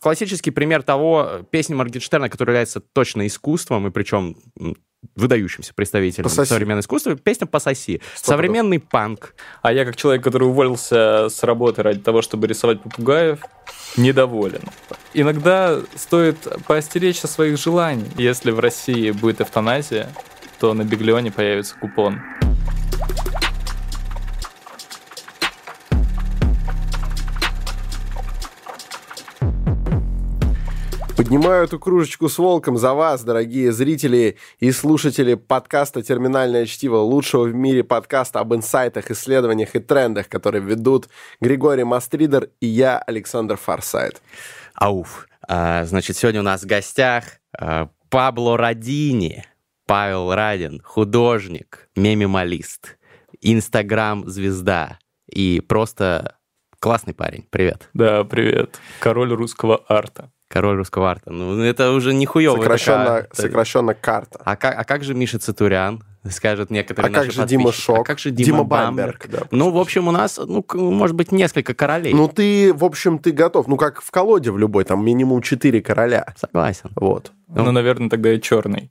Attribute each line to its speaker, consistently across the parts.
Speaker 1: классический пример того, песни Моргенштерна, которая является точно искусством, и причем выдающимся представителем
Speaker 2: Пососи.
Speaker 1: современного искусства, песня «Пососи».
Speaker 2: Сто
Speaker 1: Современный панк.
Speaker 3: А я, как человек, который уволился с работы ради того, чтобы рисовать попугаев, недоволен. Иногда стоит поостеречься своих желаний. Если в России будет эвтаназия, то на Биглионе появится купон.
Speaker 2: Поднимаю эту кружечку с волком за вас, дорогие зрители и слушатели подкаста «Терминальное чтиво», лучшего в мире подкаста об инсайтах, исследованиях и трендах, которые ведут Григорий Мастридер и я, Александр Фарсайт.
Speaker 1: Ауф. А, значит, сегодня у нас в гостях а, Пабло Родини, Павел Радин, художник, мемималист, инстаграм-звезда и просто классный парень. Привет.
Speaker 3: Да, привет. Король русского арта.
Speaker 1: Король русского арта. Ну, это уже не хуёво.
Speaker 2: Сокращенно,
Speaker 1: такая-
Speaker 2: сокращенно карта.
Speaker 1: А как, а как же Миша Цитурян? Скажут некоторые
Speaker 2: А как
Speaker 1: наши
Speaker 2: же Дима
Speaker 1: подписчики.
Speaker 2: Шок?
Speaker 1: А как же Дима,
Speaker 2: Дима
Speaker 1: Бамберг?
Speaker 2: Бамберг, да,
Speaker 1: ну, в общем, у нас, ну, может быть, несколько королей.
Speaker 2: Ну, ты, в общем, ты готов. Ну, как в колоде в любой, там минимум четыре короля.
Speaker 1: Согласен.
Speaker 2: Вот.
Speaker 1: Ну.
Speaker 3: Ну, наверное, тогда и черный.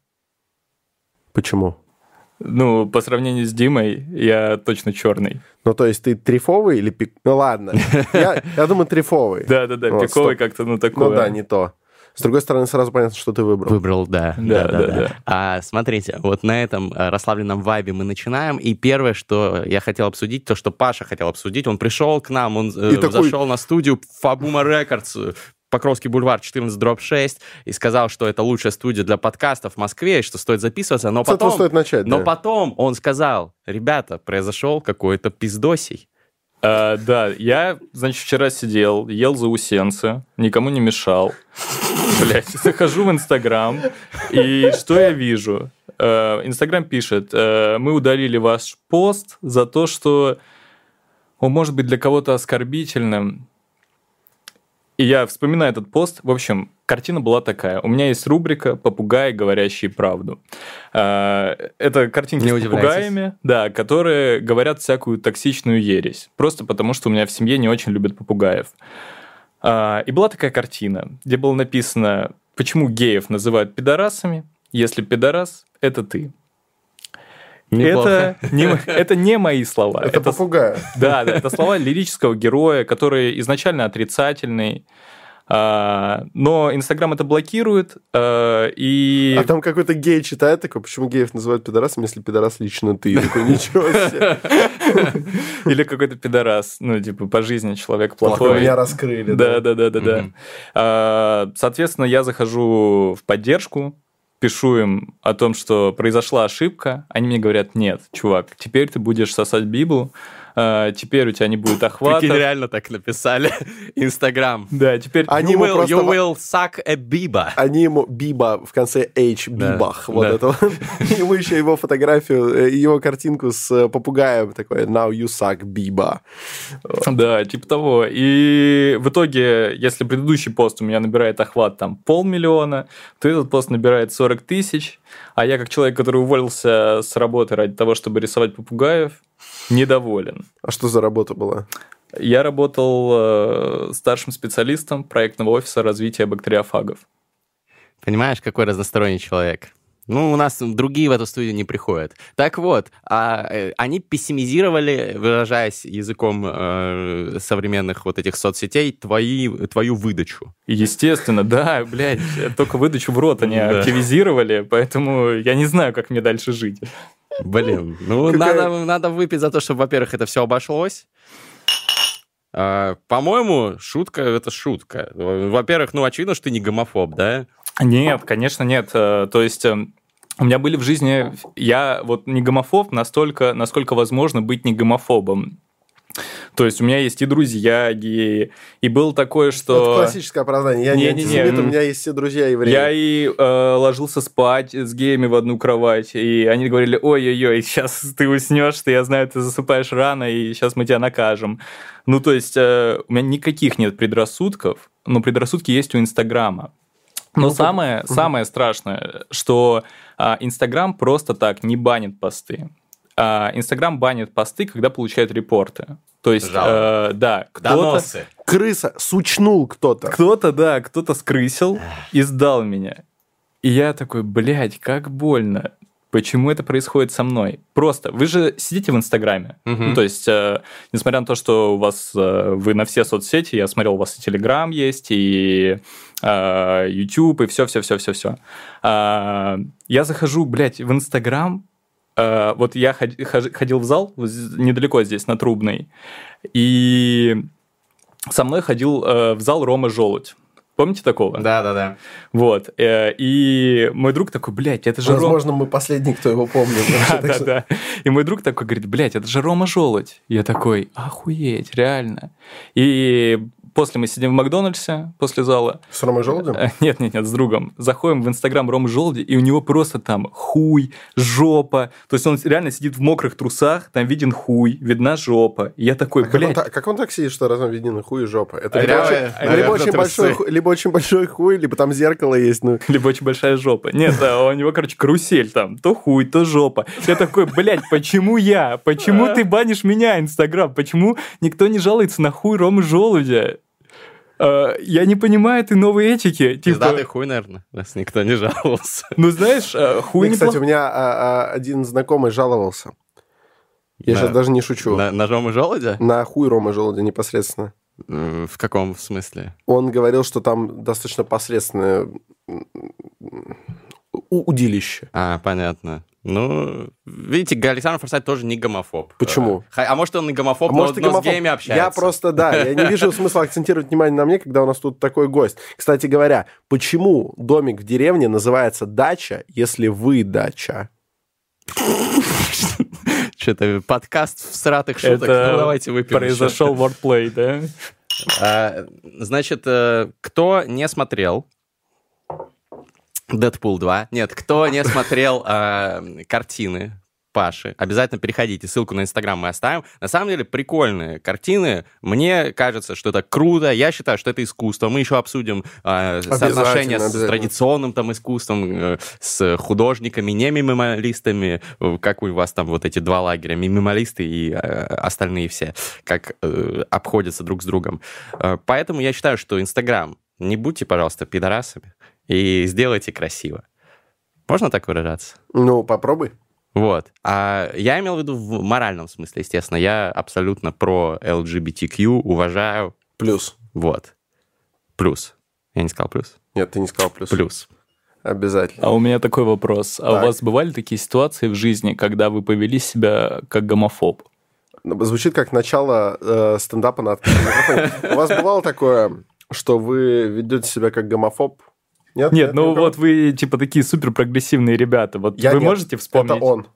Speaker 2: Почему?
Speaker 3: Ну, по сравнению с Димой, я точно черный.
Speaker 2: Ну, то есть ты трифовый или пик... Ну, ладно. Я, я думаю, трифовый.
Speaker 3: Да-да-да,
Speaker 2: Вот,
Speaker 3: пиковый как-то, ну, такое.
Speaker 2: Ну да, не то. С другой стороны, сразу понятно, что ты выбрал.
Speaker 1: Выбрал, да.
Speaker 3: Да, да, да.
Speaker 1: А, смотрите, вот на этом э, расслабленном вайбе мы начинаем. И первое, что я хотел обсудить, то, что Паша хотел обсудить, он пришел к нам, он э,
Speaker 2: такой-
Speaker 1: зашел на студию Фабума Рекордс, Покровский бульвар 14 дробь 6 и сказал, что это лучшая студия для подкастов в Москве, и что стоит записываться, но
Speaker 2: С
Speaker 1: потом...
Speaker 2: стоит начать,
Speaker 1: Но
Speaker 2: да.
Speaker 1: потом он сказал, ребята, произошел какой-то пиздосий.
Speaker 3: А, да, я, значит, вчера сидел, ел заусенцы, никому не мешал. Блять, захожу в Инстаграм, и что я вижу? Э, Инстаграм пишет, э, мы удалили ваш пост за то, что он может быть для кого-то оскорбительным. И я вспоминаю этот пост. В общем, картина была такая. У меня есть рубрика «Попугаи, говорящие правду». Э, Это картинки
Speaker 1: Не
Speaker 3: с попугаями, да, которые говорят всякую токсичную ересь. Просто потому, что у меня в семье не очень любят попугаев. А, И была такая картина, где было написано, почему геев называют пидорасами, если пидорас – это ты.
Speaker 1: Неплохо.
Speaker 3: Это не, это не мои слова.
Speaker 2: Это попугай.
Speaker 3: Да, да, это слова лирического героя, который изначально отрицательный, а, но Инстаграм это блокирует, а, и...
Speaker 2: А там какой-то гей читает такой, почему геев называют пидорасами, если пидорас лично ты? Такой, ничего себе.
Speaker 3: Или какой-то пидорас, ну, типа, по жизни человек
Speaker 2: Плохо
Speaker 3: плохой.
Speaker 2: меня раскрыли.
Speaker 3: Да, да, да, да, да. А, Соответственно, я захожу в поддержку, пишу им о том, что произошла ошибка. Они мне говорят, нет, чувак, теперь ты будешь сосать Библу, теперь у тебя не будет охвата.
Speaker 1: Прикинь, реально так написали. Инстаграм.
Speaker 3: Да, теперь...
Speaker 2: Они
Speaker 1: you,
Speaker 2: ему
Speaker 1: will,
Speaker 2: просто
Speaker 1: you will suck a biba.
Speaker 2: Они ему Биба в конце H,
Speaker 1: Да,
Speaker 2: Бибах, вот
Speaker 1: да.
Speaker 2: это вот. Ему еще его фотографию, э, его картинку с э, попугаем, такой, now you suck Биба.
Speaker 3: Да, типа того. И в итоге, если предыдущий пост у меня набирает охват там полмиллиона, то этот пост набирает 40 тысяч, а я как человек, который уволился с работы ради того, чтобы рисовать попугаев, недоволен.
Speaker 2: А что за работа была?
Speaker 3: Я работал э, старшим специалистом проектного офиса развития бактериофагов.
Speaker 1: Понимаешь, какой разносторонний человек? Ну, у нас другие в эту студию не приходят. Так вот, а, э, они пессимизировали, выражаясь языком э, современных вот этих соцсетей, твои, твою выдачу.
Speaker 3: Естественно, да, блядь, только выдачу в рот они активизировали, поэтому я не знаю, как мне дальше жить.
Speaker 1: Блин, ну надо, надо выпить за то, чтобы, во-первых, это все обошлось. А, по-моему, шутка это шутка. Во-первых, ну очевидно, что ты не гомофоб, да?
Speaker 3: Нет, конечно, нет. Э, То есть э, у меня были в жизни... Я вот не гомофоб настолько, насколько возможно быть не гомофобом. То есть у меня есть и друзья геи, и было такое,
Speaker 2: Это
Speaker 3: что...
Speaker 2: классическое оправдание. Я не
Speaker 3: Не-не-не,
Speaker 2: антисемит, у
Speaker 3: м.
Speaker 2: меня есть все друзья евреи.
Speaker 3: Я и э, ложился спать с геями в одну кровать, и они говорили, ой-ой-ой, сейчас ты уснешь, ты, я знаю, ты засыпаешь рано, и сейчас мы тебя накажем. Ну, то есть э, у меня никаких нет предрассудков, но предрассудки есть у Инстаграма. Но
Speaker 2: Ну,
Speaker 3: самое, самое страшное, что а, Инстаграм просто так не банит посты. А, Инстаграм банит посты, когда получает репорты. То есть,
Speaker 1: Жалко.
Speaker 3: э, да, кто-то...
Speaker 2: Крыса, сучнул кто-то.
Speaker 3: Кто-то, да, кто-то скрысил и сдал меня. И я такой, блядь, как больно. Почему это происходит со мной? Просто, вы же сидите в Инстаграме.
Speaker 1: Мгм.
Speaker 3: Ну, то есть, э, несмотря на то, что у вас, э, вы на все соцсети, я смотрел, у вас и Телеграм есть, и э, YouTube, и все-все-все-все-все. я захожу, блядь, в Инстаграм, э, вот я ходил в зал недалеко здесь, на Трубной, и со мной ходил э, в зал Рома Желудь. Помните такого?
Speaker 1: Да-да-да.
Speaker 3: Вот. э, И мой друг такой, блядь, это же Рома...
Speaker 2: Возможно, мы последний, кто его помнит.
Speaker 3: Да, да, да. И мой друг такой говорит, блядь, это же Рома Желудь. Я такой, охуеть, реально. И после мы сидим в Макдональдсе, после зала.
Speaker 2: С Ромой Желудем?
Speaker 3: Э, Нет, нет, нет, с другом. Заходим в Инстаграм Ромы Желуди, и у него просто там хуй, жопа. То есть он реально сидит в мокрых трусах, там виден хуй, видна жопа. И я такой,
Speaker 2: А как, он,
Speaker 3: блядь,
Speaker 2: так- как он так сидит, что разом виден хуй и жопа? Это
Speaker 3: А
Speaker 2: либо,
Speaker 3: реально,
Speaker 2: очень,
Speaker 3: наверное,
Speaker 2: либо очень
Speaker 1: трусы.
Speaker 2: большой, либо очень большой хуй, либо там зеркало есть. Ну,
Speaker 3: либо очень большая жопа. Нет, да, у него, короче, карусель там. То хуй, то жопа. Я такой, блядь, почему я? Почему ты банишь меня, Инстаграм? Почему никто не жалуется на хуй Ромы Желудя? Э, Я не понимаю этой новой этики.
Speaker 1: Пиздатый
Speaker 3: Типа,
Speaker 1: хуй, наверное, раз никто не жаловался.
Speaker 3: ну знаешь, э, хуй
Speaker 2: кстати, у меня а, а, один знакомый жаловался. Я сейчас даже не шучу.
Speaker 1: На- Ножом и желудя?
Speaker 2: На хуй Рома Желудя непосредственно.
Speaker 1: В каком смысле?
Speaker 2: Он говорил, что там достаточно посредственное удилище.
Speaker 1: А, понятно. Ну, видите, Александр Форсайт тоже не гомофоб.
Speaker 2: Почему?
Speaker 1: Ха- А может, он и гомофоб,
Speaker 2: А
Speaker 1: но,
Speaker 2: может, и
Speaker 1: но
Speaker 2: гомофоб.
Speaker 1: с геями общается.
Speaker 2: Я просто, да, я не вижу смысла акцентировать внимание на мне, когда у нас тут такой гость. Кстати говоря, почему домик в деревне называется дача, если вы дача?
Speaker 1: Что-то подкаст всратых шуток.
Speaker 3: Это
Speaker 1: ну, давайте выпьем
Speaker 3: Произошел wordplay, да?
Speaker 1: А, Значит, э, кто не смотрел Дэдпул 2, нет, кто не смотрел а, картины Паши, обязательно переходите, ссылку на Инстаграм мы оставим. На самом деле прикольные картины. Мне кажется, что это круто. Я считаю, что это искусство. Мы еще обсудим а, соотношение с традиционным там искусством, э, с художниками, не мимималистами, э, как у вас там вот эти два лагеря, мимималисты и э, остальные все, как э, обходятся друг с другом. Э, Поэтому я считаю, что Инстаграм, не будьте, пожалуйста, пидорасами и сделайте красиво. Можно так выражаться?
Speaker 2: Ну, попробуй.
Speaker 1: Вот. А я имел в виду в моральном смысле, естественно. Я абсолютно про LGBTQ, уважаю.
Speaker 2: Плюс.
Speaker 1: Вот. Плюс. Я не сказал плюс.
Speaker 2: Нет, ты не сказал плюс.
Speaker 1: Плюс.
Speaker 2: Обязательно.
Speaker 3: А у меня такой вопрос. А у
Speaker 2: Так.
Speaker 3: вас бывали такие ситуации в жизни, когда вы повели себя как гомофоб?
Speaker 2: Звучит как начало э, стендапа на открытом микрофоне. У вас бывало такое, что вы ведете себя как гомофоб? Нет,
Speaker 3: Нет, ну
Speaker 2: не было?
Speaker 3: вот вы типа такие супер прогрессивные ребята. Вот
Speaker 2: Я
Speaker 3: вы
Speaker 2: нет.
Speaker 3: можете вспомнить?
Speaker 2: Это он.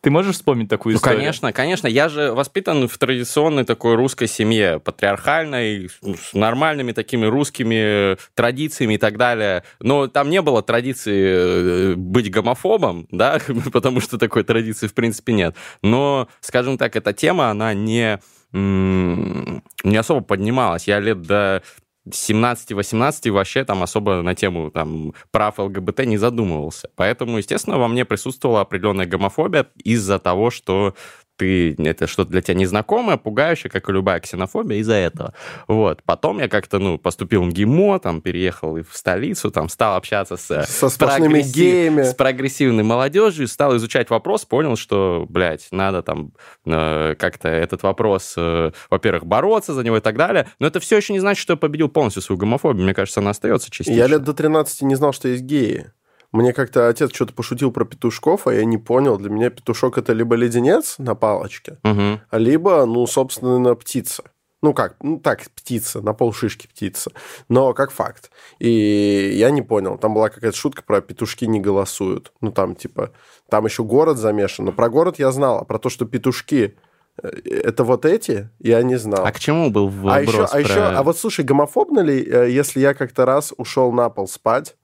Speaker 3: Ты можешь вспомнить такую
Speaker 1: Ну,
Speaker 3: историю?
Speaker 1: конечно, конечно. Я же воспитан в традиционной такой русской семье, патриархальной, с нормальными такими русскими традициями и так далее. Но там не было традиции э, быть гомофобом, да, потому что такой традиции в принципе нет. Но, скажем так, эта тема, она не, не особо поднималась. Я лет до 17-18 вообще там особо на тему там, прав ЛГБТ не задумывался. Поэтому, естественно, во мне присутствовала определенная гомофобия из-за того, что ты, это что-то для тебя незнакомое, пугающее, как и любая ксенофобия, из-за этого. Вот. Потом я как-то, ну, поступил в МГИМО, там, переехал и в столицу, там, стал общаться с...
Speaker 2: Со сплошными
Speaker 1: прогрессив-
Speaker 2: геями.
Speaker 1: С прогрессивной молодежью, стал изучать вопрос, понял, что, блядь, надо там э, как-то этот вопрос, э, во-первых, бороться за него и так далее. Но это все еще не значит, что я победил полностью свою гомофобию. Мне кажется, она остается частично.
Speaker 2: Я лет до 13 не знал, что есть геи. Мне как-то отец что-то пошутил про петушков, а я не понял. Для меня петушок это либо леденец на палочке,
Speaker 1: Мгм.
Speaker 2: либо, ну, собственно, птица. Ну как, ну так, птица, на полшишки птица. Но как факт. И я не понял. Там была какая-то шутка про петушки не голосуют. Ну там типа, там еще город замешан. Но про город я знал, а про то, что петушки э, это вот эти, я не знал.
Speaker 1: А к чему был вброс
Speaker 2: А еще, а
Speaker 1: про-
Speaker 2: еще, а вот слушай, гомофобно ли, э, если я как-то раз ушел на пол спать,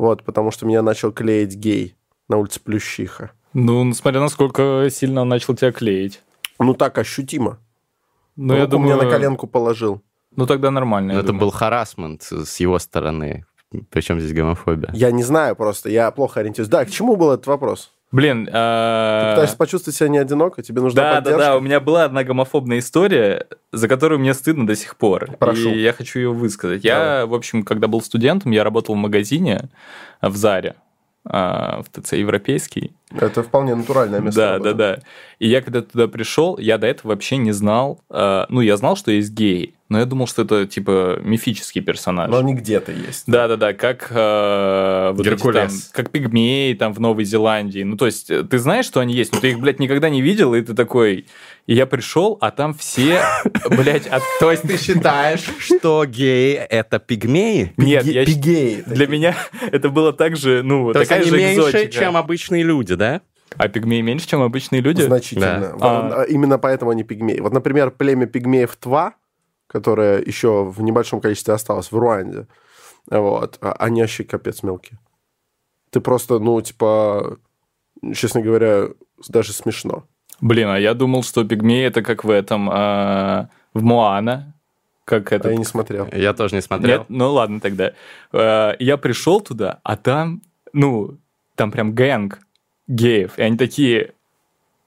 Speaker 2: вот, потому что меня начал клеить гей на улице Плющиха.
Speaker 3: Ну, смотря насколько сильно он начал тебя клеить.
Speaker 2: Ну так, ощутимо.
Speaker 3: Ну, я думаю...
Speaker 2: мне на коленку положил.
Speaker 3: Ну, тогда нормально.
Speaker 1: Это
Speaker 3: думаю.
Speaker 1: был харасмент с его стороны. Причем здесь гомофобия?
Speaker 2: Я не знаю просто, я плохо ориентируюсь. Да, к чему был этот вопрос?
Speaker 3: Блин,
Speaker 2: Ты
Speaker 3: э,
Speaker 2: пытаешься почувствовать себя не одиноко, тебе нужна
Speaker 3: да, да,
Speaker 2: поддержка.
Speaker 3: да, у меня была одна гомофобная история, за которую мне стыдно до сих пор.
Speaker 2: Прошу.
Speaker 3: И я хочу ее высказать. Я, в общем, когда был студентом, я работал в магазине в Заре, а, в ТЦ Европейский.
Speaker 2: Это вполне натуральное место.
Speaker 3: Да,
Speaker 2: работы.
Speaker 3: да, да. И я когда туда пришел, я до этого вообще не знал. э, ну, я знал, что есть геи, но я думал, что это типа мифический персонаж.
Speaker 2: Но они где-то есть.
Speaker 3: Да, да, да, как э, вот эти
Speaker 1: Геркулес.
Speaker 3: там, как пигмеи там в Новой Зеландии. Ну, то есть, э, ты знаешь, что они есть, но ты их, блядь, никогда не видел, и ты такой. И я пришел, а там все, блядь, от...
Speaker 1: То есть ты считаешь, что геи — это пигмеи?
Speaker 3: Нет, я...
Speaker 2: Пигеи.
Speaker 3: Для меня это было так же, ну, такая же
Speaker 1: меньше,
Speaker 3: экзотика.
Speaker 1: чем обычные люди, да?
Speaker 3: А пигмеи меньше, чем обычные люди?
Speaker 2: Значительно.
Speaker 3: Да.
Speaker 2: А, Именно поэтому они пигмеи. Вот, например, племя пигмеев Тва, которое еще в небольшом количестве осталось в Руанде, вот, а- они вообще капец мелкие. Ты просто, ну, типа, честно говоря, даже смешно.
Speaker 3: Блин, а я думал, что пигмеи это как в этом, а, в Моана, как это.
Speaker 2: А я не смотрел.
Speaker 1: Я тоже не смотрел.
Speaker 3: Нет, ну ладно тогда. Э, Я пришел туда, а там, ну, там прям гэнг геев, и они такие...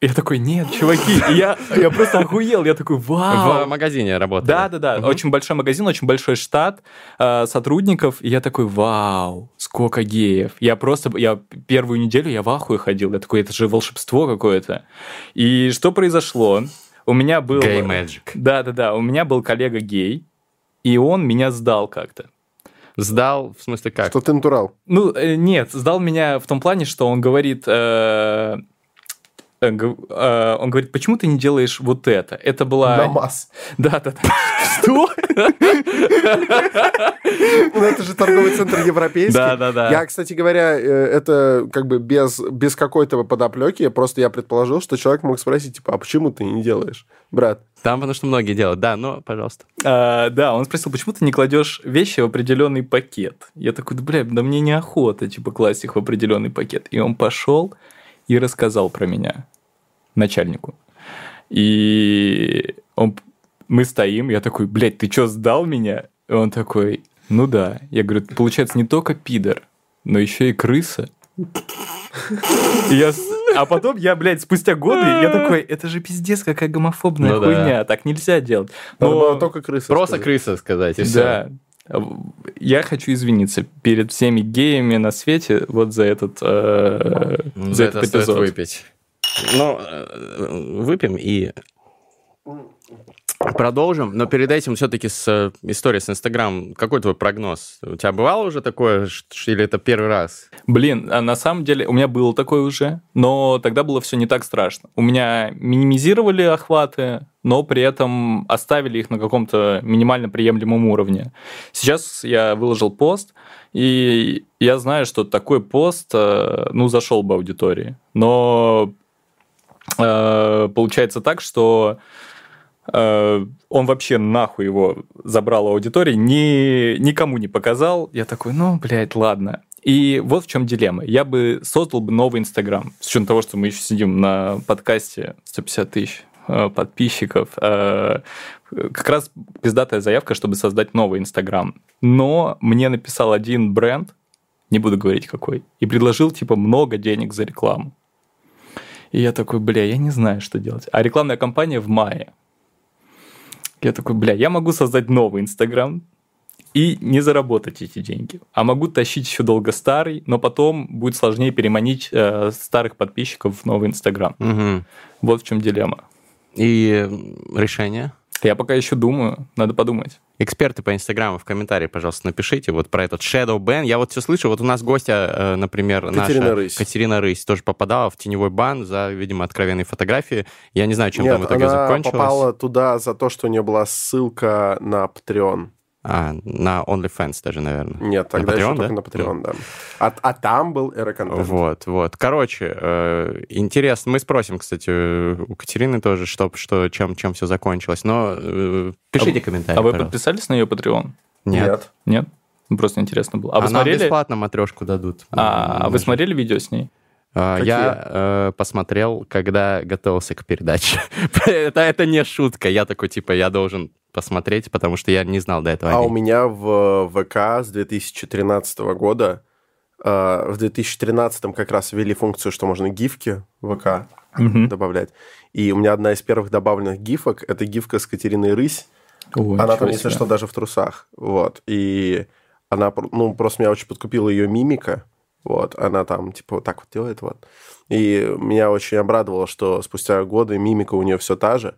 Speaker 3: Я такой, нет, чуваки, я, я просто охуел, я такой,
Speaker 1: В
Speaker 3: вау.
Speaker 1: магазине работали.
Speaker 3: Да, да, да.
Speaker 1: Мгм.
Speaker 3: Очень большой магазин, очень большой штат э, сотрудников. И я такой, вау, сколько геев. Я просто, я первую неделю я в ахуе ходил. Я такой, это же волшебство какое-то. И что произошло? У меня был...
Speaker 1: Gay Magic.
Speaker 3: Да, да, да. У меня был коллега гей, и он меня сдал как-то.
Speaker 1: Сдал, в смысле как?
Speaker 2: Что ты натурал?
Speaker 3: Ну, э, нет, сдал меня в том плане, что он говорит... э, он говорит, почему ты не делаешь вот это? Это была...
Speaker 2: Намаз.
Speaker 3: Да, да, да. Что?
Speaker 2: Ну, это же торговый центр европейский.
Speaker 1: Да, да, да.
Speaker 2: Я, кстати говоря, э, это как бы без, без какой-то подоплеки, просто я предположил, что человек мог спросить, типа, а почему ты не делаешь, брат?
Speaker 1: Там, потому что многие делают. Да, ну, пожалуйста.
Speaker 3: А, да, он спросил, почему ты не кладешь вещи в определенный пакет? Я такой, да, бля, да мне неохота, типа, класть их в определенный пакет. И он пошел и рассказал про меня начальнику. И он, мы стоим, я такой, блядь, ты что, сдал меня? И он такой, ну да. Я говорю, получается, не только пидор, но еще и крыса. И я А потом я, блядь, спустя годы, я такой, это же пиздец, какая гомофобная
Speaker 1: Ну да.
Speaker 3: хуйня, так нельзя делать.
Speaker 2: Надо
Speaker 3: Но-
Speaker 2: было только крысы
Speaker 1: Просто
Speaker 2: сказать.
Speaker 1: крыса сказать, и все.
Speaker 3: да. Я хочу извиниться перед всеми геями на свете вот за этот, э, за
Speaker 1: За
Speaker 3: этот
Speaker 1: это
Speaker 3: эпизод.
Speaker 1: выпить. Ну, выпьем и продолжим. Но перед этим все-таки с э, историей с Инстаграм. Какой твой прогноз? У тебя бывало уже такое, или это первый раз?
Speaker 3: Блин, а на самом деле у меня было такое уже, но тогда было все не так страшно. У меня минимизировали охваты, но при этом оставили их на каком-то минимально приемлемом уровне. Сейчас я выложил пост, и я знаю, что такой пост, э, ну, зашел бы аудитории. Но получается так, что э, он вообще нахуй его забрал у аудитории, ни, никому не показал. Я такой, ну, блядь, ладно. И вот в чем дилемма. Я бы создал бы новый Инстаграм. С учетом того, что мы еще сидим на подкасте 150 тысяч э, подписчиков. э, Как раз пиздатая заявка, чтобы создать новый Инстаграм. Но мне написал один бренд, не буду говорить какой, и предложил типа много денег за рекламу. И я такой, бля, я не знаю, что делать. А рекламная кампания в мае. Я такой, бля, я могу создать новый Инстаграм и не заработать эти деньги. А могу тащить еще долго старый, но потом будет сложнее переманить э, старых подписчиков в новый Инстаграм.
Speaker 1: Мгм.
Speaker 3: Вот в чем дилемма.
Speaker 1: И решение?
Speaker 3: Я пока еще думаю, надо подумать.
Speaker 1: Эксперты по Инстаграму в комментарии, пожалуйста, напишите вот про этот Shadow Ban. Я вот все слышу, вот у нас гостья, э, например,
Speaker 2: Катерина
Speaker 1: наша
Speaker 2: Рысь.
Speaker 1: Катерина Рысь тоже попадала в теневой бан за, видимо, откровенные фотографии. Я не знаю, чем
Speaker 2: Нет,
Speaker 1: там в итоге
Speaker 2: она
Speaker 1: закончилось.
Speaker 2: попала туда за то, что у нее была ссылка на Patreon.
Speaker 1: А, на OnlyFans даже, наверное.
Speaker 2: Нет, тогда
Speaker 1: Patreon,
Speaker 2: еще
Speaker 1: да?
Speaker 2: только на Patreon, да. А, а там был эроконтент.
Speaker 1: Вот, вот. Короче, э, интересно. Мы спросим, кстати, у Катерины тоже, что, что, чем, чем все закончилось. Но э, пишите комментарии,
Speaker 3: а вы
Speaker 1: пожалуйста.
Speaker 3: подписались на ее Patreon?
Speaker 1: Нет.
Speaker 3: Нет? Ну, Просто интересно было. А вы
Speaker 1: А нам
Speaker 3: смотрели?
Speaker 1: бесплатно матрешку дадут.
Speaker 3: А, а вы смотрели видео с ней?
Speaker 1: А,
Speaker 2: Какие?
Speaker 1: Я э, посмотрел, когда готовился к передаче. это, это не шутка. Я такой, типа, я должен посмотреть, потому что я не знал до этого.
Speaker 2: А у меня в ВК с 2013 года э, в 2013 как раз ввели функцию, что можно гифки в ВК
Speaker 3: Мгм.
Speaker 2: добавлять. И у меня одна из первых добавленных гифок – это гифка с Катериной Рысь.
Speaker 3: Ой,
Speaker 2: она там, если что, даже в трусах. Вот. И она, ну, просто меня очень подкупила ее мимика. Вот. Она там, типа, вот так вот делает, вот. И меня очень обрадовало, что спустя годы мимика у нее все та же.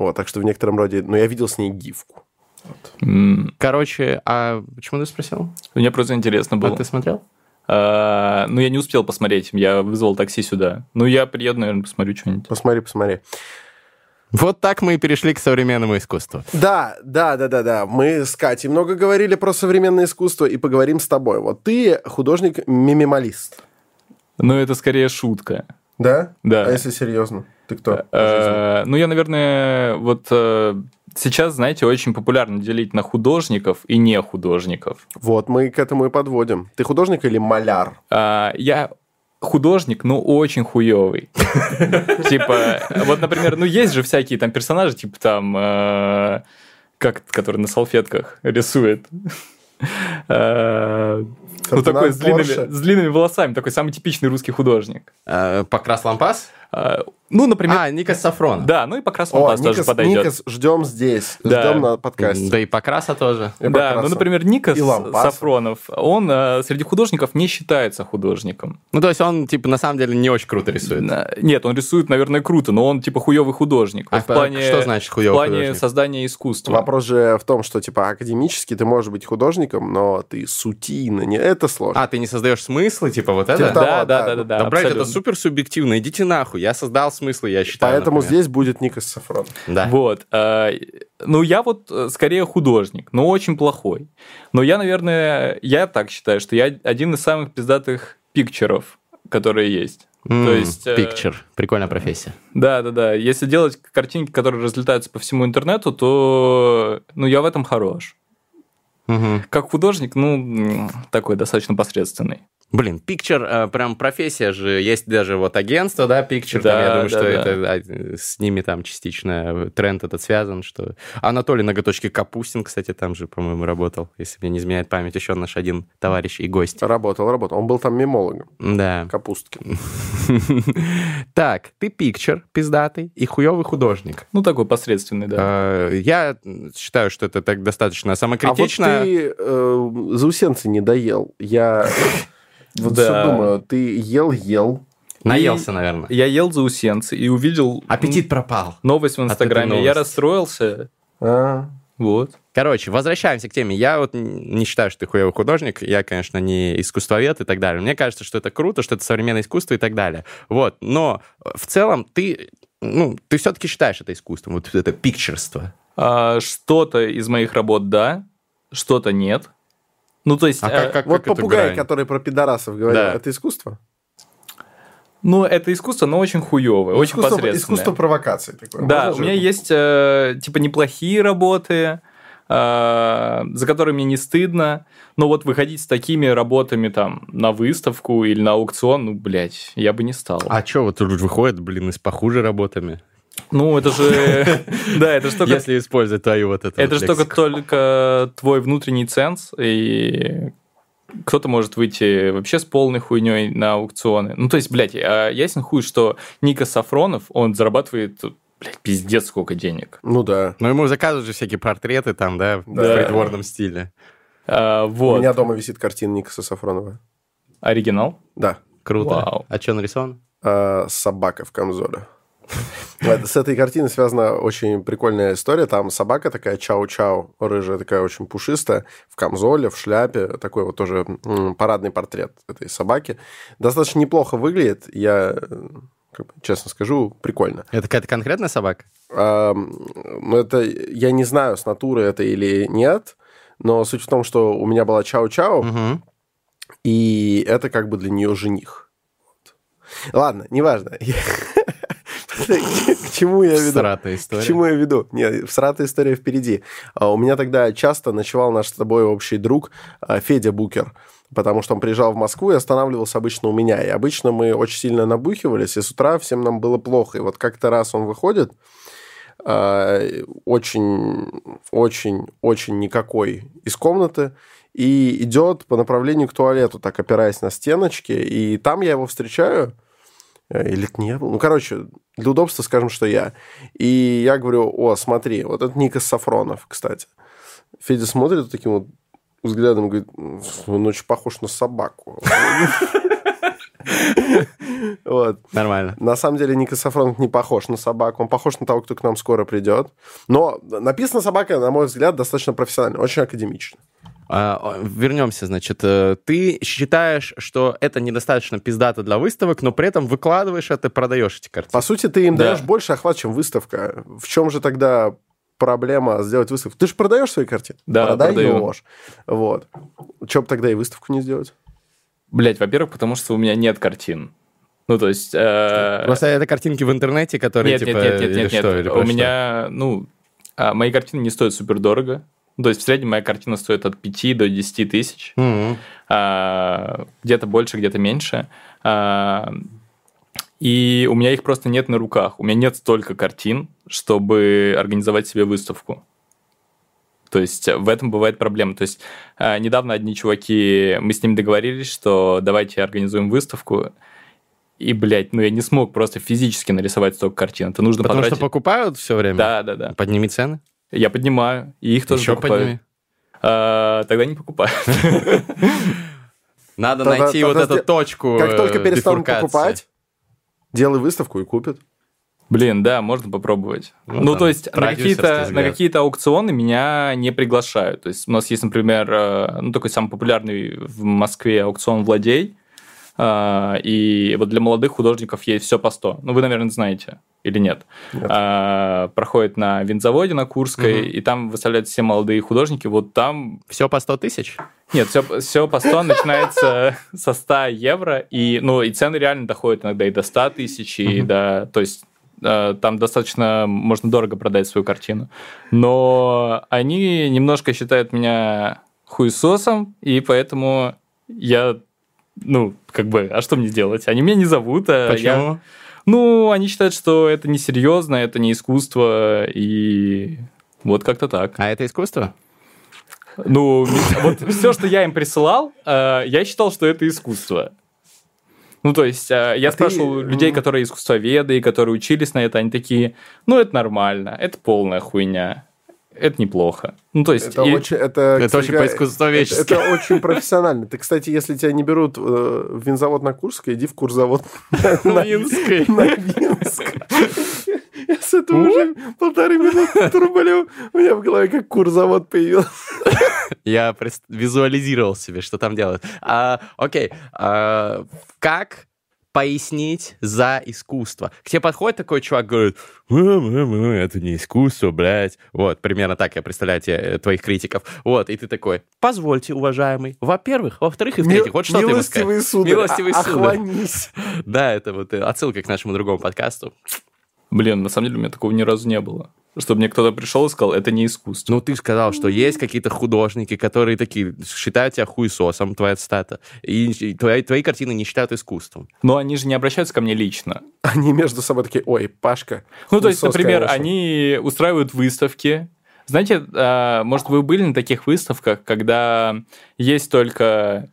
Speaker 2: Вот. Так что в некотором роде... Ну, я видел с ней гифку.
Speaker 3: М,
Speaker 1: Короче, а почему ты спросил?
Speaker 3: Мне просто интересно было.
Speaker 1: А ты смотрел?
Speaker 3: А, ну, я не успел посмотреть, я вызвал такси сюда. Ну, я приеду, наверное, посмотрю что-нибудь.
Speaker 2: Посмотри, посмотри.
Speaker 1: Вот так мы и перешли к современному искусству.
Speaker 2: Да, да, да, да, да. Мы с Катей много говорили про современное искусство и поговорим с тобой. Вот ты художник-мимималист.
Speaker 3: Ну, это скорее шутка.
Speaker 2: Да?
Speaker 3: Да.
Speaker 2: А если серьезно? Ты кто? жизни?
Speaker 3: Э, Ну, я, наверное, вот э, сейчас, знаете, очень популярно делить на художников и не художников.
Speaker 2: Вот мы к этому и подводим. Ты художник или маляр?
Speaker 3: А, Я художник, но очень хуёвый. Типа, вот, например, ну есть же всякие там персонажи, типа там, э, как, который на салфетках рисует. Э, Ну, такой с длинными, волосами, такой самый типичный русский художник.
Speaker 1: Э, Покрас Лампас?
Speaker 3: А, Ну, например,
Speaker 1: А, Никас Сафрон.
Speaker 3: да, ну и покрас лампас тоже
Speaker 2: Никас,
Speaker 3: подойдет.
Speaker 2: Никас ждем здесь.
Speaker 3: Да.
Speaker 2: Ждем на подкасте.
Speaker 1: Да и Покраса тоже.
Speaker 2: И
Speaker 3: Да,
Speaker 2: Покраса.
Speaker 3: ну, например, Никас
Speaker 2: И Лампаса.
Speaker 3: Сафронов, он э, среди художников не считается художником.
Speaker 1: Ну, то есть он, типа, на самом деле не очень круто рисует.
Speaker 3: На- Нет, он рисует, наверное, круто, но он типа хуёвый художник.
Speaker 1: А
Speaker 3: в плане,
Speaker 1: что значит
Speaker 3: в
Speaker 1: хуёвый
Speaker 3: плане
Speaker 1: художник?
Speaker 3: создания искусства.
Speaker 2: Вопрос же в том, что, типа, академически ты можешь быть художником, но ты сутина. Не это сложно.
Speaker 1: А, ты не создаешь смыслы, типа, вот это?
Speaker 2: Типа того,
Speaker 3: да, да,
Speaker 2: да.
Speaker 3: да, да, да.
Speaker 1: Да, блядь, это
Speaker 3: абсолютно.
Speaker 1: супер субъективно. Идите Я создал смыслы, я считаю.
Speaker 2: Поэтому
Speaker 1: например.
Speaker 2: здесь будет Никас Сафрон.
Speaker 1: Да.
Speaker 3: Вот. э, Ну, я вот э, скорее художник, но очень плохой. Но я, наверное, я так считаю, что я один из самых пиздатых пикчеров, которые есть.
Speaker 1: М,
Speaker 3: То есть, э,
Speaker 1: Picture. Прикольная профессия.
Speaker 3: Да, да, да. Если делать картинки, которые разлетаются по всему интернету, то ну, я в этом хорош.
Speaker 1: Мгм.
Speaker 3: Как художник, ну, такой достаточно посредственный.
Speaker 1: Блин, Picture, э, прям профессия же, есть даже вот агентство, да, Picture, там,
Speaker 3: Да,
Speaker 1: я думаю,
Speaker 3: да,
Speaker 1: что
Speaker 3: да.
Speaker 1: это а, с ними там частично тренд этот связан, что... Анатолий Ноготочки Капустин, кстати, там же, по-моему, работал, если мне не изменяет память, еще наш один товарищ и гость.
Speaker 2: Работал, работал. Он был там мемологом.
Speaker 1: Да.
Speaker 2: Капусткин.
Speaker 1: Так, ты Picture, пиздатый, и хуёвый художник.
Speaker 3: Ну, такой посредственный, да.
Speaker 1: Э, Я считаю, что это так достаточно самокритично.
Speaker 2: А вот ты э, заусенцы не доел. Я вот
Speaker 3: Да.
Speaker 2: всё думаю, ты ел-ел.
Speaker 1: Наелся, наверное.
Speaker 3: Я ел заусенцы и увидел
Speaker 1: Аппетит пропал.
Speaker 3: новость в Инстаграме. Я расстроился.
Speaker 2: А,
Speaker 3: Вот.
Speaker 1: Короче, возвращаемся к теме. Я вот не считаю, что ты хуевый художник. Я, конечно, не искусствовед и так далее. Мне кажется, что это круто, что это современное искусство и так далее. Вот. Но в целом ты, ну, ты все-таки считаешь это искусством, вот это пикчерство.
Speaker 3: А, что-то из моих работ да, что-то нет. Ну, то есть,
Speaker 1: А
Speaker 3: э,
Speaker 1: как, как,
Speaker 2: вот
Speaker 1: как
Speaker 2: попугай, который про пидорасов говорил,
Speaker 1: Да.
Speaker 2: это искусство?
Speaker 3: ну, это искусство, но очень хуевое, очень
Speaker 2: искусство,
Speaker 3: посредственное.
Speaker 2: искусство провокации. Такое.
Speaker 3: Да,
Speaker 2: Можно
Speaker 3: у меня есть, э, типа, неплохие работы, э, за которые мне не стыдно, но вот выходить с такими работами там на выставку или на аукцион, ну, блядь, я бы не стал.
Speaker 1: А что вот тут выходит, блин, и с похуже работами?
Speaker 3: Ну, это же... Да, это же только...
Speaker 1: Если использовать твою вот эту
Speaker 3: Это
Speaker 1: вот
Speaker 3: же только только твой внутренний ценз, и кто-то может выйти вообще с полной хуйней на аукционы. Ну, то есть, блядь, а ясен хуй, что Ника Сафронов, он зарабатывает, блядь, пиздец сколько денег.
Speaker 2: Ну да.
Speaker 1: Но ему заказывают же всякие портреты там, да, в
Speaker 2: Да.
Speaker 1: придворном стиле.
Speaker 3: А,
Speaker 2: У
Speaker 3: вот.
Speaker 2: меня дома висит картина Никаса Сафронова.
Speaker 3: Оригинал?
Speaker 2: Да.
Speaker 1: Круто.
Speaker 3: Вау.
Speaker 1: А что нарисовано?
Speaker 2: А, собака в камзоле. С этой картиной связана очень прикольная история. Там собака такая чау-чау, рыжая, такая очень пушистая, в камзоле, в шляпе. Такой вот тоже парадный портрет этой собаки. Достаточно неплохо выглядит. Я, э, как бы, честно скажу, прикольно.
Speaker 1: Это какая-то конкретная собака?
Speaker 2: А, ну, это я не знаю, с натуры это или нет, но суть в том, что у меня была чау-чау,
Speaker 1: Мгм.
Speaker 2: и это как бы для нее жених. Ладно, неважно. К чему я веду?
Speaker 1: Сратая
Speaker 2: К
Speaker 1: история.
Speaker 2: чему я веду? Нет, всратая история впереди. А У меня тогда часто ночевал наш с тобой общий друг а, Федя Букер, потому что он приезжал в Москву и останавливался обычно у меня. И обычно мы очень сильно набухивались, и с утра всем нам было плохо. И вот как-то раз он выходит, э, очень, очень, очень никакой из комнаты и идет по направлению к туалету, так опираясь на стеночки, и там я его встречаю, или это не я был? Ну, короче, для удобства скажем, что я. И я говорю, о, смотри, вот это Никас Сафронов, кстати. Федя смотрит вот таким вот взглядом, говорит, он очень похож на собаку. Вот.
Speaker 1: Нормально.
Speaker 2: На самом деле Ника Сафронов не похож на собаку, он похож на того, кто к нам скоро придет. Но написана собака, на мой взгляд, достаточно профессионально, очень академично.
Speaker 1: А, вернемся, значит. э, Ты считаешь, что это недостаточно пиздато для выставок, но при этом выкладываешь это и продаешь эти картины.
Speaker 2: По сути, ты им
Speaker 3: Да.
Speaker 2: даешь больше охват, чем выставка. В чем же тогда проблема сделать выставку? Ты же продаешь свои картины?
Speaker 3: Да,
Speaker 2: Продай
Speaker 3: продаю.
Speaker 2: можешь. Вот. Че бы тогда и выставку не сделать?
Speaker 3: Блять, во-первых, потому что у меня нет картин. Ну, то есть... э,
Speaker 1: Просто это картинки в интернете, которые
Speaker 3: Нет,
Speaker 1: типа...
Speaker 3: нет, нет, нет,
Speaker 1: или
Speaker 3: нет,
Speaker 1: что,
Speaker 3: нет. У меня, ну, а, мои картины не стоят супер дорого. То есть в среднем моя картина стоит от 5 до 10 тысяч.
Speaker 1: Мгм.
Speaker 3: А, где-то больше, где-то меньше. А, и у меня их просто нет на руках. У меня нет столько картин, чтобы организовать себе выставку. То есть в этом бывает проблема. То есть а, недавно одни чуваки, мы с ними договорились, что давайте организуем выставку. И, блядь, ну я не смог просто физически нарисовать столько картин. Это нужно
Speaker 1: Потому что
Speaker 3: потратить...
Speaker 1: покупают все время?
Speaker 3: Да, да, да.
Speaker 1: Подними цены.
Speaker 3: Я поднимаю, и их тоже
Speaker 1: Еще
Speaker 3: покупают.
Speaker 1: подними.
Speaker 3: А, тогда не покупаю.
Speaker 1: Надо
Speaker 2: Тогда-
Speaker 1: найти вот эту точку
Speaker 2: Как
Speaker 1: э,
Speaker 2: только перестанут
Speaker 1: бифуркации.
Speaker 2: покупать, делай выставку и купят.
Speaker 3: Блин, да, можно попробовать.
Speaker 1: Ну,
Speaker 3: Ну,
Speaker 1: там,
Speaker 3: то есть на какие-то, на какие-то аукционы меня не приглашают. То есть у нас есть, например, э, ну, такой самый популярный в Москве аукцион «Владей», и вот для молодых художников есть все по 100. Ну, вы, наверное, знаете или нет.
Speaker 2: Нет.
Speaker 3: А, Проходит на винзаводе на Курской,
Speaker 1: Мгм.
Speaker 3: и там выставляют все молодые художники. Вот там
Speaker 1: Все по 100 тысяч?
Speaker 3: нет, все, все по 100 начинается со 100 евро, и, ну, и цены реально доходят иногда и до 100 тысяч, и до, то есть э, там достаточно можно дорого продать свою картину. Но они немножко считают меня хуесосом, и поэтому я, ну, как бы, а что мне делать? Они меня не зовут, а я-
Speaker 1: Почему?
Speaker 3: ну, они считают, что это несерьезно, это не искусство, и вот как-то так.
Speaker 1: А это искусство?
Speaker 3: Ну, вот все, что я им присылал, э, я считал, что это искусство. Ну, то есть, э, я
Speaker 2: А ты,
Speaker 3: спрашивал людей,
Speaker 2: м.
Speaker 3: которые искусствоведы, которые учились на это, они такие, ну, это нормально, это полная хуйня, это неплохо. Ну, то есть...
Speaker 2: Это
Speaker 3: и-
Speaker 2: очень, это,
Speaker 1: Это
Speaker 2: кстати
Speaker 1: очень
Speaker 2: говоря,
Speaker 1: по-искусствоведчески.
Speaker 2: Это, это очень профессионально. Ты, кстати, если тебя не берут э, в винзавод на Курской, иди в курзавод на
Speaker 1: Минской.
Speaker 2: на Минск. Я с этого уже полторы минуты трублю. У меня в голове как курзавод появился.
Speaker 1: Я визуализировал себе, что там делают. А, окей, а, как пояснить за искусство? К тебе подходит такой чувак, говорит, «М-м-м, это не искусство, блядь. Вот, примерно так я представляю тебе, э, твоих критиков. Вот, и ты такой, позвольте, уважаемый. Во-первых, во-вторых и в-третьих, вот что ты ему
Speaker 2: сударь,
Speaker 1: Милостивый сударь.
Speaker 2: охванись.
Speaker 1: Да, это вот э, отсылка к нашему другому подкасту.
Speaker 3: Блин, на самом деле у меня такого ни разу не было. Чтобы мне кто-то пришел и сказал, это не искусство.
Speaker 1: Ну, ты сказал, что есть какие-то художники, которые такие считают тебя хуесосом, твоя цитата, и, и твои, твои картины не считают искусством.
Speaker 3: Но они же не обращаются ко мне лично.
Speaker 2: Они между собой такие, ой, Пашка.
Speaker 3: Ну, то есть, например,
Speaker 2: конечно».
Speaker 3: они устраивают выставки. Знаете, а, может, вы были на таких выставках, когда есть только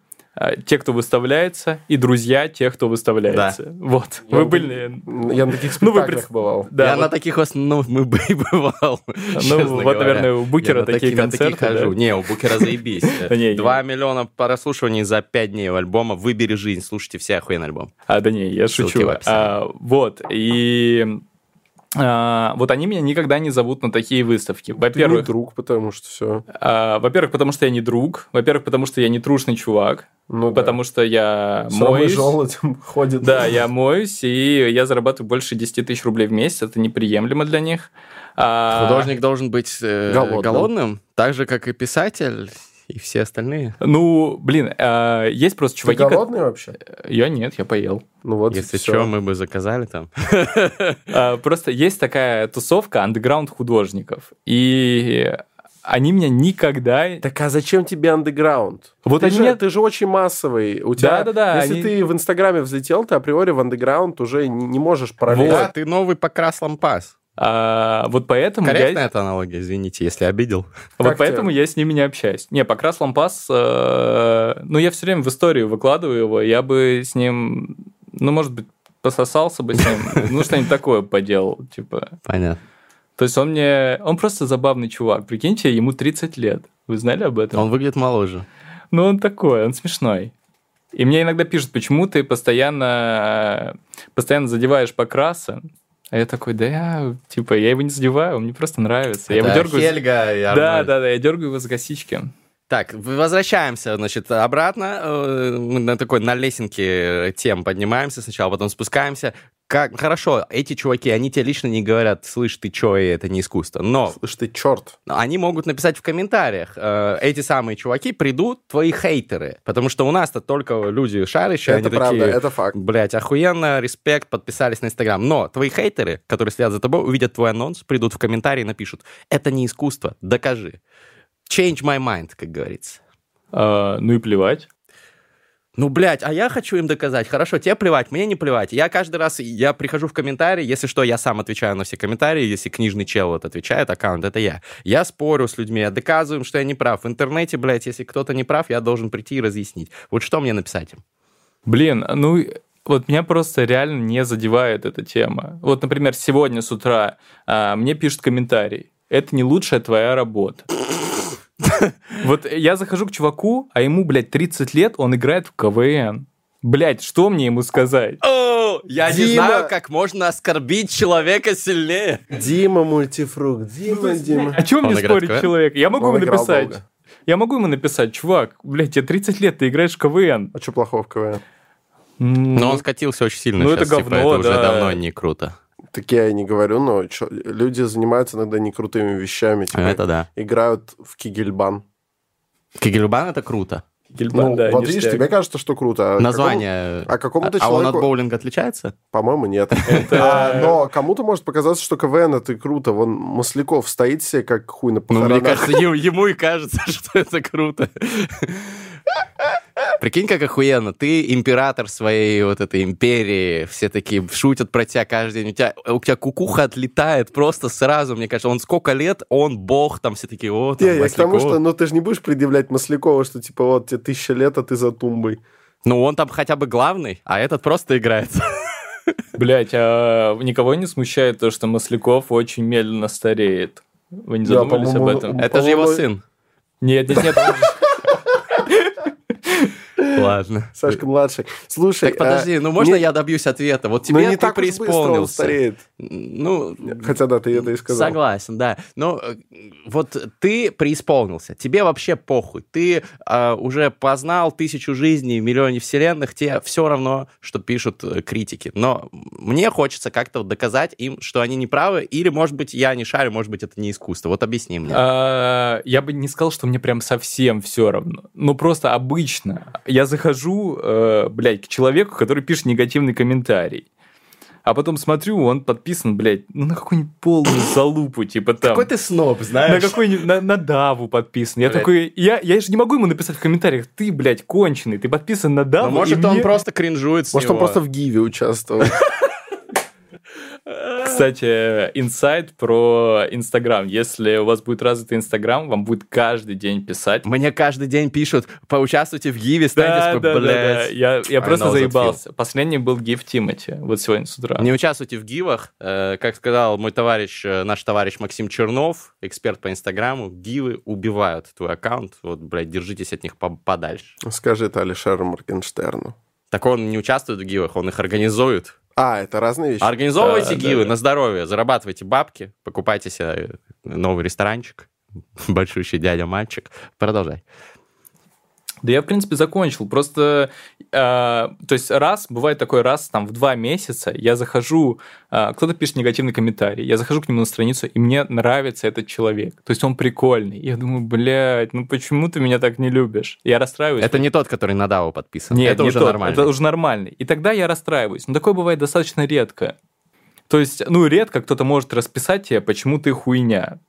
Speaker 3: те, кто выставляется, и друзья тех, кто выставляется. Вот.
Speaker 2: Я
Speaker 3: вы
Speaker 2: на-
Speaker 3: были...
Speaker 2: Я на таких
Speaker 3: Ну, вы
Speaker 2: спектаклях
Speaker 3: пред-
Speaker 2: бывал.
Speaker 3: Да,
Speaker 1: я
Speaker 3: вот-
Speaker 1: на таких вас, ну, мы бы и бывал.
Speaker 3: ну, вот,
Speaker 1: говоря.
Speaker 3: наверное, у Букера
Speaker 1: Я на
Speaker 3: такие
Speaker 1: на такие
Speaker 3: концерты. да?
Speaker 1: хожу. Не, у Букера заебись.
Speaker 3: Да
Speaker 1: Два миллиона прослушиваний за пять дней у альбома «Выбери жизнь». Слушайте все охуенный альбом.
Speaker 3: А, да не, я шучу.
Speaker 1: в.
Speaker 3: А, вот, и... а, вот они меня никогда не зовут на такие выставки.
Speaker 2: Ты не
Speaker 3: Во-первых,
Speaker 2: друг, потому что все.
Speaker 3: а, во-первых, потому что я не друг. Во-первых, потому что я не трушный чувак.
Speaker 2: Ну, да.
Speaker 3: Потому что я
Speaker 2: Самый
Speaker 3: моюсь.
Speaker 2: желудем ходит.
Speaker 3: Да, я моюсь, и я зарабатываю больше 10 тысяч рублей в месяц. Это неприемлемо для них. А,
Speaker 1: Художник должен быть э,
Speaker 2: Голодным.
Speaker 1: голодным, так же, как и писатель и все остальные.
Speaker 3: Ну, блин, а, есть просто
Speaker 2: Ты
Speaker 3: чуваки... ко-
Speaker 2: голодный вообще?
Speaker 3: Я нет, я поел.
Speaker 2: Ну вот,
Speaker 1: Если что, мы бы заказали там.
Speaker 3: А, Просто есть такая тусовка андеграунд художников. И они меня никогда...
Speaker 2: Так а зачем тебе андеграунд?
Speaker 3: Вот
Speaker 2: ты,
Speaker 3: они
Speaker 2: же,
Speaker 3: меня-
Speaker 2: ты же очень массовый. У тебя,
Speaker 3: Да-да-да,
Speaker 2: Если
Speaker 3: они-
Speaker 2: ты в Инстаграме взлетел, ты априори в андеграунд уже не, не можешь пролезть.
Speaker 1: Да, ты новый покрас лампас.
Speaker 3: А, вот поэтому
Speaker 1: Корректная
Speaker 3: я...
Speaker 1: эта аналогия, извините, если обидел.
Speaker 3: Вот
Speaker 2: Как
Speaker 3: поэтому я с ними не общаюсь. Не, покрас лампас, э, ну, я все время в историю выкладываю его, я бы с ним, ну, может быть, пососался бы с ним, ну, что-нибудь такое поделал, типа.
Speaker 1: Понятно.
Speaker 3: То есть он мне, он просто забавный чувак. Прикиньте, ему 30 лет. Вы знали об этом?
Speaker 1: Он выглядит моложе.
Speaker 3: Ну, он такой, он смешной. И мне иногда пишут, почему ты постоянно, постоянно задеваешь покраса. А я такой, да я, типа, я его не задеваю, он мне просто нравится. я его
Speaker 1: Это
Speaker 3: дергаю.
Speaker 1: Хельга и
Speaker 3: Да,
Speaker 1: Арнольд.
Speaker 3: да, да, я дергаю его за косички.
Speaker 1: Так, возвращаемся, значит, обратно. Э, Мы на такой, на лесенке тем поднимаемся сначала, потом спускаемся. Как, хорошо, эти чуваки, они тебе лично не говорят, слышь, ты чё, и это не искусство. Но
Speaker 2: Слышь, ты черт.
Speaker 1: они могут написать в комментариях. э, Эти самые чуваки придут, твои хейтеры. Потому что у нас-то только люди шарящие,
Speaker 2: Это
Speaker 1: они
Speaker 2: правда,
Speaker 1: такие...
Speaker 2: это факт.
Speaker 1: Блять, охуенно, респект, подписались на Инстаграм. Но твои хейтеры, которые следят за тобой, увидят твой анонс, придут в комментарии и напишут, это не искусство, докажи. Change my mind, как говорится.
Speaker 3: А, ну и плевать.
Speaker 1: Ну, блядь, а я хочу им доказать. Хорошо, тебе плевать, мне не плевать. Я каждый раз, я прихожу в комментарии, если что, я сам отвечаю на все комментарии, если книжный чел вот отвечает, аккаунт, это я. Я спорю с людьми, я доказываю им, что я не прав. В интернете, блядь, если кто-то не прав, я должен прийти и разъяснить. Вот что мне написать им?
Speaker 3: Блин, ну вот меня просто реально не задевает эта тема. Вот, например, сегодня с утра а, мне пишут комментарий. Это не лучшая твоя работа. Вот я захожу к чуваку, а ему, блядь, 30 лет, он играет в КВН. Блядь, что мне ему сказать?
Speaker 1: О, я не
Speaker 2: Дима!
Speaker 1: знаю, как можно оскорбить человека сильнее.
Speaker 2: Дима мультифрукт. Дима, Дима.
Speaker 3: О чем
Speaker 1: Он
Speaker 3: мне спорить
Speaker 1: КВН?
Speaker 3: человек? Я могу
Speaker 2: Он
Speaker 3: ему написать.
Speaker 2: долго.
Speaker 3: Я могу ему написать, чувак, блядь, тебе 30 лет, ты играешь в КВН.
Speaker 2: А что плохого в КВН?
Speaker 1: Но он скатился очень сильно
Speaker 3: Ну,
Speaker 1: сейчас,
Speaker 3: это
Speaker 1: типа,
Speaker 3: говно,
Speaker 1: это уже
Speaker 3: да.
Speaker 1: давно не круто.
Speaker 2: Так я и не говорю, но чё, люди занимаются иногда некрутыми вещами. Типа,
Speaker 1: Это да.
Speaker 2: играют в кигельбан.
Speaker 1: Кегельбан это круто.
Speaker 3: Гильбан,
Speaker 2: Ну,
Speaker 3: да,
Speaker 2: вот видишь,
Speaker 3: ништяк.
Speaker 2: тебе кажется, что круто. а
Speaker 1: Название...
Speaker 2: какому- а какому-то
Speaker 1: А он от
Speaker 2: человеку-
Speaker 1: боулинга отличается?
Speaker 2: По-моему, нет. А, но кому-то может показаться, что КВН это круто. Вон Масляков стоит себе как хуй на
Speaker 1: Ну, мне
Speaker 2: похоронах.
Speaker 1: кажется, ему и кажется, что это круто. Прикинь, как охуенно. Ты император своей вот этой империи. Все такие шутят про тебя каждый день. У тебя, у тебя кукуха отлетает просто сразу. Мне кажется, он сколько лет, он бог. Там все такие, вот,
Speaker 2: Не, я к тому, что ну ты же не будешь предъявлять Маслякова, что типа вот тебе тысяча лет, а ты за тумбой.
Speaker 1: Ну, он там хотя бы главный, а этот просто играет.
Speaker 3: Блять, а никого не смущает то, что Масляков очень медленно стареет? Вы не
Speaker 2: Да,
Speaker 3: задумывались об этом?
Speaker 1: Это же его сын.
Speaker 3: Нет, нет, нет.
Speaker 1: Ладно.
Speaker 2: Сашка младший. Слушай,
Speaker 1: Так подожди, ну можно я добьюсь ответа? Вот
Speaker 2: а, ну
Speaker 1: тебе
Speaker 2: не
Speaker 1: ты преисполнился.
Speaker 2: стареет.
Speaker 1: Ну,
Speaker 2: Хотя да, ты это и сказал.
Speaker 1: Согласен, да. Но э, вот ты преисполнился, тебе вообще похуй. Ты э, уже познал тысячу жизней, миллионе вселенных, тебе все равно, что пишут э, критики. Но мне хочется как-то доказать им, что они не правы, или, может быть, я не шарю, может быть, это не искусство. Вот объясни мне.
Speaker 3: А, Я бы не сказал, что мне прям совсем все равно. Ну, просто обычно. Я захожу, э, блядь, к человеку, который пишет негативный комментарий. А потом смотрю, он подписан, блядь, ну на какую-нибудь полную залупу, типа там.
Speaker 1: Какой ты сноб,
Speaker 3: На
Speaker 1: знаешь?
Speaker 3: какой-нибудь, на, на Даву подписан. Я
Speaker 1: Блядь.
Speaker 3: такой, я, я же не могу ему написать в комментариях, ты, блядь, конченый, ты подписан на Даву.
Speaker 1: Ну, может, он
Speaker 3: мне-
Speaker 1: просто кринжует с
Speaker 2: Может, он
Speaker 1: него.
Speaker 2: просто в Гиве участвовал.
Speaker 3: Кстати, инсайт про Инстаграм. Если у вас будет развитый Инстаграм, вам будет каждый день писать.
Speaker 1: Мне каждый день пишут, поучаствуйте в Гиве, станьте
Speaker 3: Да, да, да. Я, я просто заебался. Последний был гиф Тимати, вот сегодня с утра.
Speaker 1: Не участвуйте в гивах. Э, Как сказал мой товарищ, э, наш товарищ Максим Чернов, эксперт по Инстаграму, гивы убивают твой аккаунт. Вот, блядь, держитесь от них по- подальше.
Speaker 2: Скажи это Алишеру Моргенштерну.
Speaker 1: Так он не участвует в гивах, он их организует.
Speaker 2: А, это разные вещи.
Speaker 1: Организовывайте
Speaker 3: Да, да,
Speaker 1: гивы
Speaker 3: да.
Speaker 1: на здоровье, зарабатывайте бабки, покупайте себе новый ресторанчик, большущий дядя-мальчик. Продолжай.
Speaker 3: Да я, в принципе, закончил. Просто, э, то есть раз, бывает такой раз, там, в два месяца я захожу, э, кто-то пишет негативный комментарий, я захожу к нему на страницу, и мне нравится этот человек. То есть он прикольный. Я думаю, блядь, ну почему ты меня так не любишь? Я расстраиваюсь.
Speaker 1: Это не тот, который на Дау подписан.
Speaker 3: Нет,
Speaker 1: это
Speaker 3: не
Speaker 1: уже
Speaker 3: тот,
Speaker 1: нормально.
Speaker 3: Это уже нормальный. И тогда я расстраиваюсь. Но такое бывает достаточно редко. То есть, ну, редко кто-то может расписать тебе, почему ты хуйня.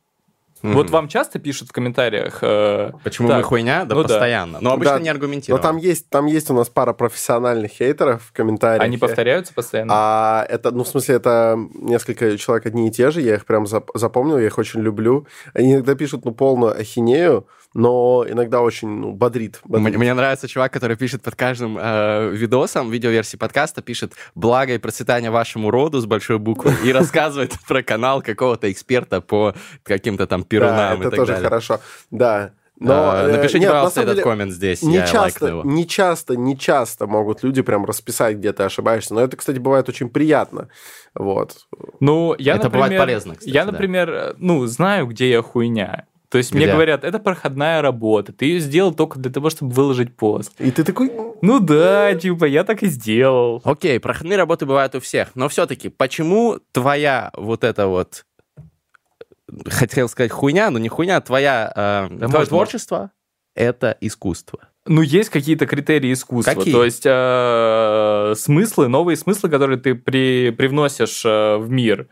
Speaker 1: Мгм.
Speaker 3: Вот вам часто пишут в комментариях? э,
Speaker 1: Почему
Speaker 3: так,
Speaker 1: мы хуйня? Да
Speaker 3: ну да.
Speaker 1: постоянно. Но обычно
Speaker 2: Да,
Speaker 1: не
Speaker 2: Но
Speaker 1: аргументированно.
Speaker 2: там есть, там есть у нас пара профессиональных хейтеров в комментариях.
Speaker 3: Они повторяются постоянно?
Speaker 2: А это, ну, в смысле, это несколько человек одни и те же, я их прям зап- запомнил, я их очень люблю. Они иногда пишут, ну, полную ахинею, но иногда очень, ну, бодрит. бодрит.
Speaker 1: Мне, мне нравится чувак, который пишет под каждым э, видосом, видеоверсии подкаста, пишет «Благо и процветание вашему роду» с большой буквы и рассказывает про канал какого-то эксперта по каким-то там перунам и
Speaker 2: это тоже хорошо. Да. Но,
Speaker 1: А, Напишите,
Speaker 2: нет, на
Speaker 1: пожалуйста,
Speaker 2: самом
Speaker 1: этот
Speaker 2: деле,
Speaker 1: коммент здесь,
Speaker 2: Не
Speaker 1: я
Speaker 2: часто,
Speaker 1: его.
Speaker 2: не часто, не часто могут люди прям расписать, где ты ошибаешься. Но это, кстати, бывает очень приятно. Вот.
Speaker 3: Ну, я,
Speaker 1: Это
Speaker 3: например,
Speaker 1: бывает полезно, кстати,
Speaker 3: Я,
Speaker 1: да.
Speaker 3: например, э, ну, знаю, где я хуйня. То есть мне
Speaker 1: Где?
Speaker 3: говорят, это проходная работа, ты ее сделал только для того, чтобы выложить пост.
Speaker 2: И ты такой...
Speaker 3: Ну да, типа, я так и сделал.
Speaker 1: Окей, проходные работы бывают у всех, но все-таки, почему твоя вот эта вот, хотел сказать хуйня, но не хуйня, твоя, э, твое
Speaker 3: можно.
Speaker 1: творчество — это искусство?
Speaker 3: Ну, есть какие-то критерии искусства.
Speaker 1: Какие?
Speaker 3: То есть э, смыслы, новые смыслы, которые ты при, привносишь э, в мир.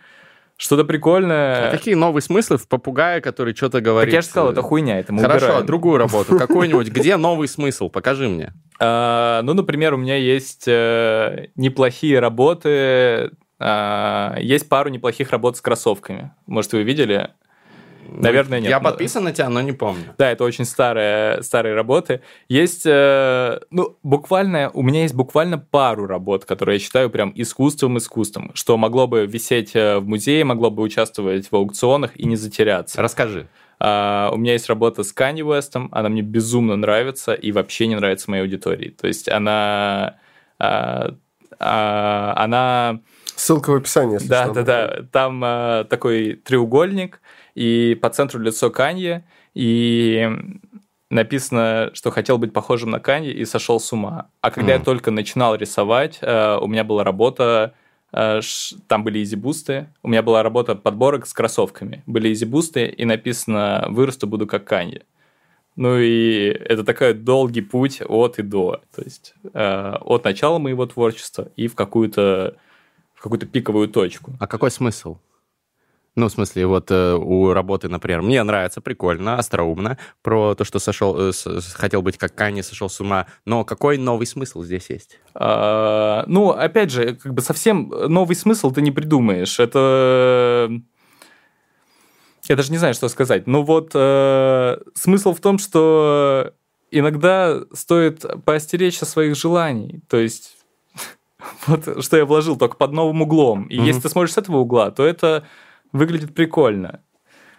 Speaker 3: Что-то прикольное.
Speaker 1: А какие новые смыслы в попугае, который что-то говорит?
Speaker 3: Так я же сказал, это хуйня, это мы
Speaker 1: Хорошо,
Speaker 3: убираем.
Speaker 1: другую работу, какую-нибудь. Где новый смысл? Покажи мне.
Speaker 3: А, ну, например, у меня есть э, неплохие работы. а, есть пару неплохих работ с кроссовками. Может, вы видели? Наверное, нет.
Speaker 1: Я подписан на тебя, но не помню.
Speaker 3: Да, это очень старые, старые работы. Есть, э, ну, буквально, у меня есть буквально пару работ, которые я считаю прям искусством-искусством, что могло бы висеть э, в музее, могло бы участвовать в аукционах и не затеряться.
Speaker 1: Расскажи.
Speaker 3: А, у меня есть работа с Канни Уэстом, она мне безумно нравится и вообще не нравится моей аудитории. То есть она... а, а, она...
Speaker 2: Ссылка в описании, если
Speaker 3: Да,
Speaker 2: что.
Speaker 3: да, да. Там а, такой треугольник, и по центру лицо Канье, и написано, что хотел быть похожим на Канье и сошел с ума. А когда я
Speaker 1: Мгм.
Speaker 3: только начинал рисовать, э, у меня была работа, э, там были Yeezy Boost ы, у меня была работа подборок с кроссовками. Были Yeezy Boost ы, и написано «вырасту, буду как Канье». Ну и это такой долгий путь от и до. То есть э, от начала моего творчества и в какую-то в какую-то пиковую точку.
Speaker 1: А какой смысл? Ну, в смысле, вот э, у работы, например, мне нравится, прикольно, остроумно, про то, что сошел, э, с- хотел быть как Канье, сошел с ума. Но какой новый смысл здесь есть?
Speaker 3: А, ну, опять же, как бы совсем новый смысл ты не придумаешь. Это... Я даже не знаю, что сказать. Ну вот, э, смысл в том, что иногда стоит поостеречься своих желаний. То есть, вот что я вложил только под новым углом. И
Speaker 1: Мгм.
Speaker 3: если ты смотришь с этого угла, то это выглядит прикольно.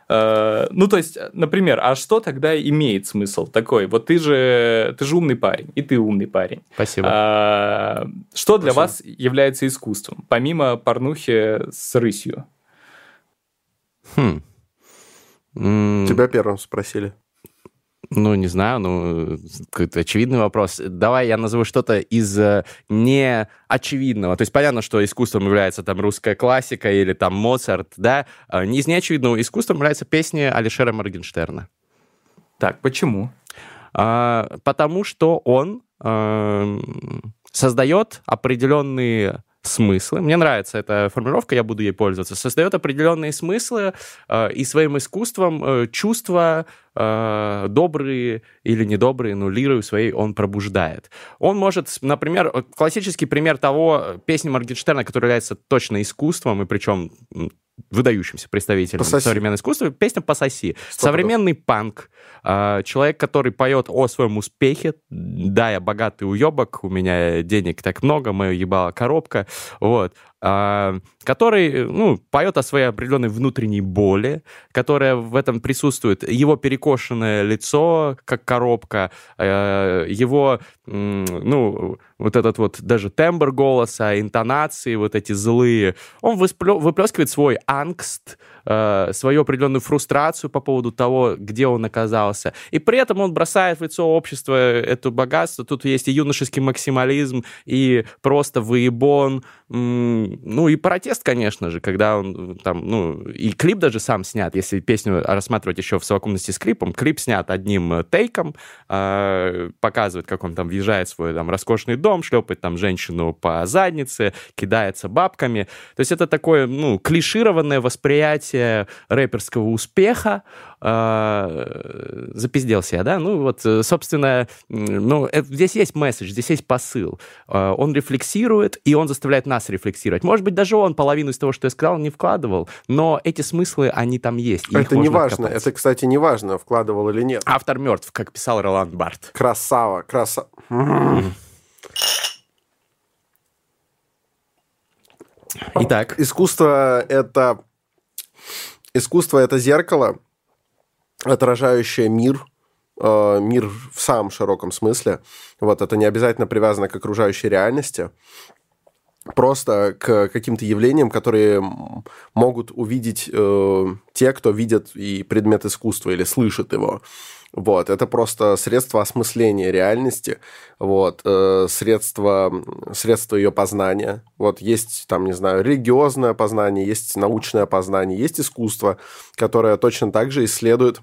Speaker 3: Э, Ну, то есть, например, а что тогда имеет смысл такой? Вот ты же, ты же умный парень, и ты умный парень.
Speaker 1: Спасибо.
Speaker 3: А, Что для
Speaker 2: Спасибо.
Speaker 3: вас является искусством, помимо порнухи с рысью?
Speaker 1: Хм.
Speaker 2: Тебя первым спросили.
Speaker 1: Ну, не знаю, ну, какой-то очевидный вопрос. Давай я назову что-то из э, неочевидного. То есть понятно, что искусством является там русская классика или там Моцарт, да? А из неочевидного искусством являются песни Алишера Моргенштерна.
Speaker 3: Так, почему?
Speaker 1: А, потому что он эм, создает определенные смыслы. Мне нравится эта формулировка, я буду ей пользоваться. Создает определенные смыслы э, и своим искусством э, чувства э, добрые или недобрые, но лирою своей он пробуждает. Он может, например, классический пример того э, песни Моргенштерна, которая является точно искусством, и причем выдающимся представителем
Speaker 2: «Пососи».
Speaker 1: современного искусства, песня «Пососи».
Speaker 2: Сто
Speaker 1: Современный панк, а, человек, который поет о своем успехе, да, я богатый уебок, у меня денег так много, мое ебало коробка, вот, который, ну, поет о своей определенной внутренней боли, которая в этом присутствует, его перекошенное лицо, как коробка, э, его, ну, вот этот вот даже тембр голоса, интонации вот эти злые, он выплескивает свой ангст, э, свою определенную фрустрацию по поводу того, где он оказался. И при этом он бросает в лицо общества это богатство. Тут есть и юношеский максимализм, и просто выебон, ну и протест, конечно же, когда он э, там, ну, и клип даже сам снят, если песню рассматривать еще в совокупности с клипом, клип снят одним э, тейком, э, показывает, как он там въезжает в свой там роскошный дом, шлепает там женщину по заднице, кидается бабками. То есть это такое, ну, клишированное восприятие рэперского успеха, э, запизделся я, да? Ну вот, э, собственно, ну, э, здесь есть месседж, здесь есть посыл. Э, он рефлексирует, и он заставляет нас рефлексировать. Может быть, даже он половину из того, что я сказал, не вкладывал, но эти смыслы, они там есть.
Speaker 2: Это не важно. Это, кстати, не важно, вкладывал или нет.
Speaker 1: Автор мертв, как писал Роланд Барт.
Speaker 2: Красава, красава.
Speaker 1: Итак.
Speaker 2: Искусство — это... Искусство — это зеркало, отражающее мир, э, мир в самом широком смысле. Вот, это не обязательно привязано к окружающей реальности, просто к каким-то явлениям, которые могут увидеть э, те, кто видит и предмет искусства или слышит его. Вот, это просто средство осмысления реальности, вот, э, средство, средство ее познания. Вот есть, там, не знаю, религиозное познание, есть научное познание, есть искусство, которое точно так же исследует,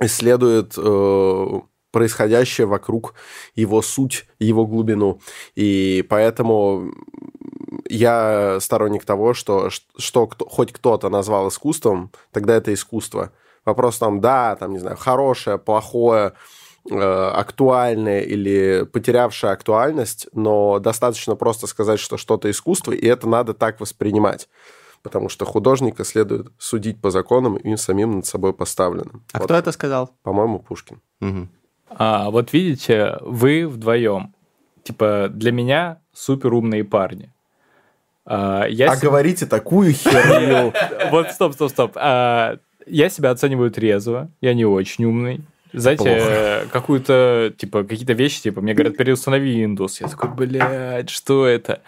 Speaker 2: исследует э, происходящее вокруг его суть, его глубину. И поэтому я сторонник того, что, что кто, хоть кто-то назвал искусством, тогда это искусство. Вопрос там, да, там, не знаю, хорошее, плохое, э, актуальное или потерявшее актуальность, но достаточно просто сказать, что что-то искусство, и это надо так воспринимать. Потому что художника следует судить по законам и самим над собой поставленным.
Speaker 1: А вот. кто это сказал?
Speaker 2: По-моему, Пушкин.
Speaker 1: Угу.
Speaker 3: А, вот видите, вы вдвоем, типа, для меня супер умные парни.
Speaker 2: А, я а себе... говорите такую херню.
Speaker 3: Вот, стоп, стоп, стоп. А, я себя оцениваю трезво, я не очень умный. Знаете, какую-то, типа, какие-то вещи, типа, мне говорят, переустанови Windows. Я такой, блядь, что это?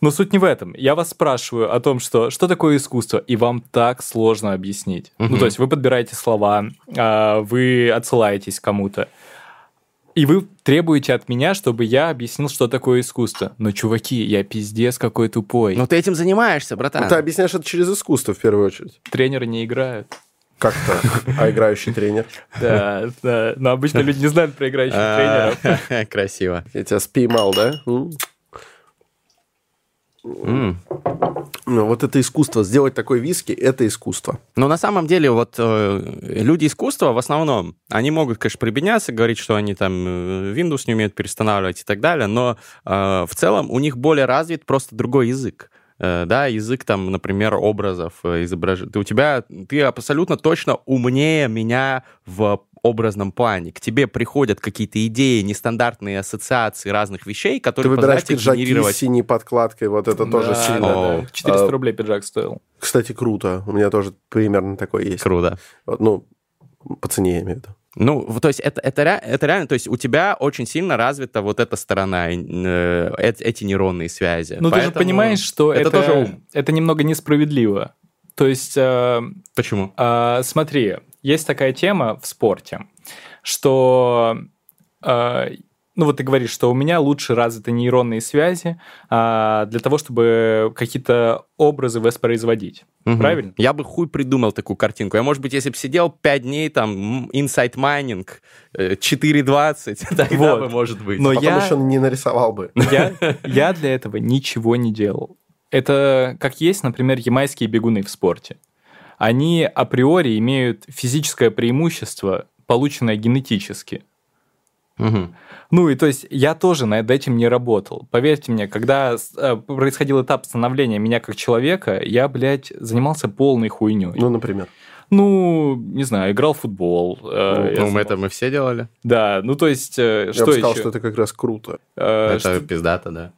Speaker 3: Но суть не в этом. Я вас спрашиваю о том, что что такое искусство, и вам так сложно объяснить. Угу. Ну, то есть вы подбираете слова, а, вы отсылаетесь кому-то. И вы требуете от меня, чтобы я объяснил, что такое искусство. Но, чуваки, я пиздец какой тупой.
Speaker 1: Ну ты этим занимаешься, братан.
Speaker 2: Ну ты объясняешь это через искусство, в первую очередь.
Speaker 3: Тренеры не играют.
Speaker 2: Как-то. А играющий тренер?
Speaker 3: Да, да. Но обычно люди не знают про играющих а,
Speaker 1: тренеров. Красиво.
Speaker 2: Я тебя спеймал, да?
Speaker 1: Mm.
Speaker 2: Ну, вот это искусство, сделать такой виски, это искусство.
Speaker 1: Но на самом деле вот э, люди искусства в основном, они могут, конечно, прибедняться, говорить, что они там э, Windows не умеют перестанавливать и так далее, но э, в целом у них более развит просто другой язык э, да, язык там, например, образов, э, изображений. У тебя, ты абсолютно точно умнее меня в образном плане. К тебе приходят какие-то идеи, нестандартные ассоциации разных вещей, которые
Speaker 2: Ты выбираешь пиджаки генерировать... с синей подкладкой, вот это да, тоже сильно.
Speaker 3: Да, 400 а, рублей пиджак стоил.
Speaker 2: Кстати, круто. У меня тоже примерно такой есть.
Speaker 1: Круто.
Speaker 2: Ну, по цене я имею в виду.
Speaker 1: Ну, то есть это, это, это реально, то есть у тебя очень сильно развита вот эта сторона, э, эти нейронные связи.
Speaker 3: Ну, ты же понимаешь, что это, это, тоже ум. это немного несправедливо. То есть... Э,
Speaker 1: Почему?
Speaker 3: Э, смотри, есть такая тема в спорте, что э, ну вот ты говоришь, что у меня лучше развиты нейронные связи а, для того, чтобы какие-то образы воспроизводить. Угу. Правильно?
Speaker 1: Я бы хуй придумал такую картинку. Я, может быть, если бы сидел 5 дней, там, инсайт майнинг, 4.20, тогда вот. бы, может быть.
Speaker 2: Но а я... еще не нарисовал бы.
Speaker 3: Я, я для этого ничего не делал. Это как есть, например, ямайские бегуны в спорте они априори имеют физическое преимущество, полученное генетически.
Speaker 1: Угу.
Speaker 3: Ну и то есть я тоже над этим не работал. Поверьте мне, когда э, происходил этап становления меня как человека, я, блядь, занимался полной хуйней.
Speaker 2: Ну, например?
Speaker 3: Ну, не знаю, играл в футбол.
Speaker 1: Э, ну, мы это мы все делали.
Speaker 3: Да, ну то есть, э,
Speaker 2: я
Speaker 3: что
Speaker 2: бы
Speaker 3: сказал,
Speaker 2: еще? что это как раз круто.
Speaker 1: Э, это что... пиздато, да.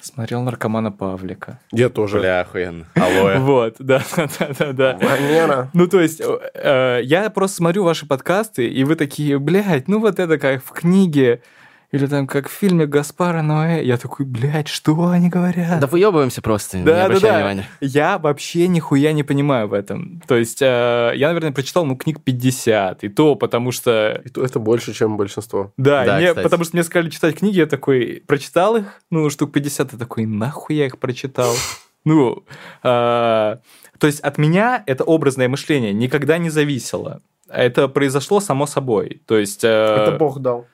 Speaker 3: Смотрел наркомана Павлика.
Speaker 2: Я тоже.
Speaker 1: Бля, охуенно. Алоэ.
Speaker 3: Вот, да, да, да, да.
Speaker 2: Валера.
Speaker 3: Ну, то есть, э, я просто смотрю ваши подкасты, и вы такие, блядь, ну вот это как в книге или там как в фильме Гаспара Ноэ. Я такой, блядь, что они говорят?
Speaker 1: Да выебываемся просто,
Speaker 3: да, не да, да. внимания. Я вообще нихуя не понимаю в этом. То есть э, я, наверное, прочитал, ну, книг 50, и то потому что...
Speaker 2: И то это больше, чем большинство.
Speaker 3: Да, да мне, потому что мне сказали читать книги, я такой, прочитал их, ну, штук 50, я такой, нахуй я их прочитал? Ну, э, то есть от меня это образное мышление никогда не зависело. Это произошло само собой. То есть... Э,
Speaker 2: это Бог дал.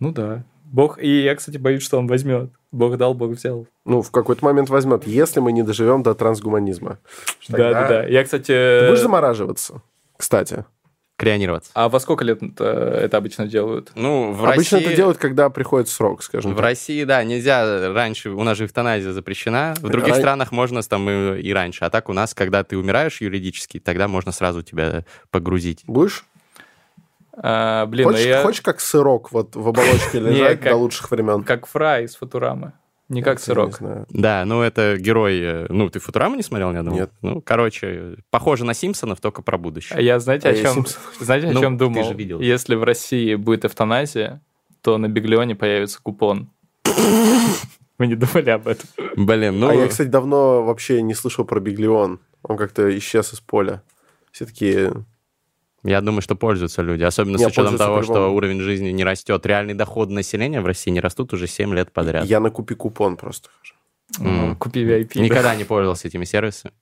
Speaker 3: Ну да. Бог, и я, кстати, боюсь, что он возьмет. Бог дал, Бог взял.
Speaker 2: Ну, в какой-то момент возьмет, если мы не доживем до трансгуманизма.
Speaker 3: Да, да, да. Я, кстати...
Speaker 2: Ты будешь замораживаться, кстати?
Speaker 1: Крионироваться.
Speaker 3: А во сколько лет это, это обычно делают?
Speaker 1: Ну, в
Speaker 2: Обычно
Speaker 1: России...
Speaker 2: это делают, когда приходит срок, скажем
Speaker 1: В
Speaker 2: так.
Speaker 1: России, да, нельзя раньше, у нас же эвтаназия запрещена. В других
Speaker 2: Ран-
Speaker 1: странах можно там и, и раньше. А так у нас, когда ты умираешь юридически, тогда можно сразу тебя погрузить.
Speaker 2: Будешь?
Speaker 3: А, блин,
Speaker 2: хочешь,
Speaker 3: я
Speaker 2: хочешь как сырок вот в оболочке лежать до лучших времен?
Speaker 3: как фрай из Футурамы. Не как сырок.
Speaker 2: не.
Speaker 1: Да, ну это герой... э, Ну, ты Футураму не смотрел, я думаю?
Speaker 2: Нет.
Speaker 1: Ну, короче, похоже на Симпсонов, только про будущее.
Speaker 3: А я, знаете,
Speaker 2: А
Speaker 3: о
Speaker 2: я
Speaker 3: чем,
Speaker 2: Симпсон.
Speaker 3: знаете, о
Speaker 1: Ну,
Speaker 3: чем
Speaker 1: ты
Speaker 3: думал?
Speaker 1: же видел.
Speaker 3: Если в России будет эвтаназия, то на Биглионе появится купон. Вы не думали об этом?
Speaker 1: Блин, ну...
Speaker 2: А я, кстати, давно вообще не слышал про Биглион. Он как-то исчез из поля. Все таки
Speaker 1: Я думаю, что пользуются люди, особенно
Speaker 2: Не,
Speaker 1: с учетом того, что уровень жизни не растет. Реальный доход населения в России не растут уже 7 лет подряд.
Speaker 2: я на купи купон просто хожу.
Speaker 1: М.
Speaker 3: Купи VIP. да.
Speaker 1: Никогда не пользовался этими сервисами.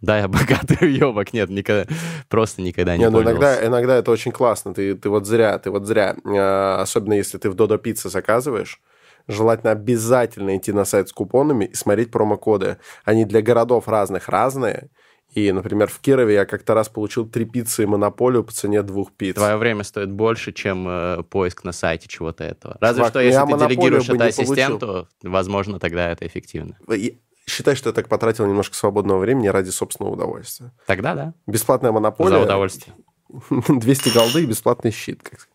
Speaker 1: Да, я богатый уебок, нет, никогда, просто никогда не,
Speaker 2: Не, ну
Speaker 1: пользовался.
Speaker 2: иногда, иногда это очень классно. Ты, ты вот зря, ты вот зря. Э, Особенно если ты в Додо Пицце заказываешь. Желательно обязательно идти на сайт с купонами и смотреть промокоды. Они для городов разных разные. И, например, в Кирове я как-то раз получил три пиццы и монополию по цене двух пиц.
Speaker 1: Твое время стоит больше, чем э, поиск на сайте чего-то этого. Разве
Speaker 2: Чувак,
Speaker 1: что,
Speaker 2: ну
Speaker 1: если ты делегируешь это
Speaker 2: не получил.
Speaker 1: ассистенту, возможно, тогда это эффективно.
Speaker 2: И Считай, что я так потратил немножко свободного времени ради собственного удовольствия.
Speaker 1: Тогда да,
Speaker 2: Бесплатная
Speaker 1: за
Speaker 2: монополия.
Speaker 1: удовольствие.
Speaker 2: 200 голды и бесплатный щит. как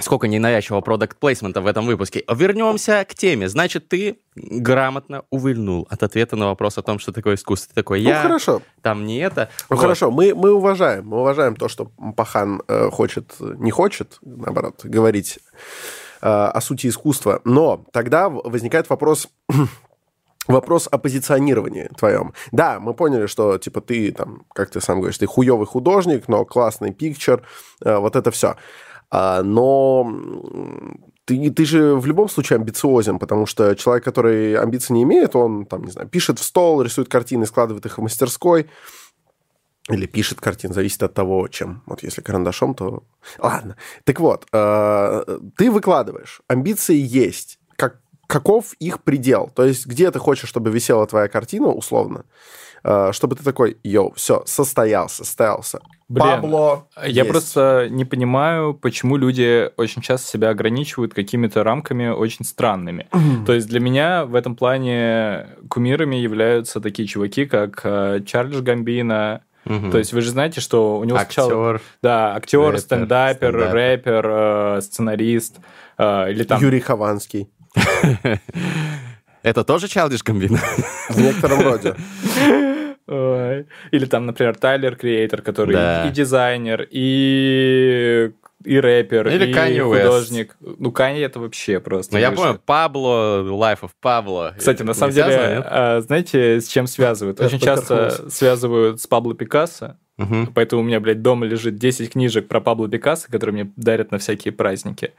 Speaker 1: Сколько ненавязчивого продукт плейсмента в этом выпуске. Вернемся к теме. Значит, ты грамотно увильнул от ответа на вопрос о том, что такое искусство. Ты такой,
Speaker 2: Ну,
Speaker 1: я
Speaker 2: хорошо.
Speaker 1: там не это.
Speaker 2: Ну,
Speaker 1: Вот.
Speaker 2: хорошо, мы, мы уважаем. Мы уважаем то, что Пахан э, хочет, не хочет, наоборот, говорить э, о сути искусства. Но тогда возникает вопрос... Вопрос о позиционировании твоем. Да, мы поняли, что, типа, ты, там, как ты сам говоришь, ты хуевый художник, но классный пикчер, э, вот это все. А, но ты, ты же в любом случае амбициозен, потому что человек, который амбиций не имеет, он, там, не знаю, пишет в стол, рисует картины, складывает их в мастерской, или пишет картин, зависит от того, чем. Вот если карандашом, то... Ладно. Так вот, э, ты выкладываешь, амбиции есть. Как, каков их предел? То есть где ты хочешь, чтобы висела твоя картина, условно, чтобы ты такой, йоу, все, состоялся, состоялся.
Speaker 3: Блин,
Speaker 2: Пабло
Speaker 3: Я
Speaker 2: есть.
Speaker 3: просто не понимаю, почему люди очень часто себя ограничивают какими-то рамками очень странными. То есть для меня в этом плане кумирами являются такие чуваки, как э, Чарльз Гамбино.
Speaker 1: Мгм.
Speaker 3: То есть вы же знаете, что у него сначала...
Speaker 1: актер.
Speaker 3: Да, актер,
Speaker 1: Рэпер,
Speaker 3: стендапер,
Speaker 1: стендапер.
Speaker 3: рэпер, э, сценарист. э, Или там...
Speaker 2: Юрий Хованский.
Speaker 1: Это тоже Childish Gambino?
Speaker 2: В некотором роде.
Speaker 3: Ой. Или там, например, Тайлер Креатор, который
Speaker 1: Да.
Speaker 3: и дизайнер, и и рэпер,
Speaker 1: Или
Speaker 3: и
Speaker 1: Kanye West.
Speaker 3: художник. Ну, Канье это вообще просто.
Speaker 1: Ну, я
Speaker 3: выше.
Speaker 1: понял, Пабло, Life of Pablo.
Speaker 3: Кстати, на самом
Speaker 1: связано,
Speaker 3: деле,
Speaker 1: нет?
Speaker 3: а, знаете, с чем связывают? Очень часто связывают с Пабло Пикассо,
Speaker 1: Мгм.
Speaker 3: поэтому у меня, блядь, дома лежит 10 книжек про Пабло Пикассо, которые мне дарят на всякие праздники.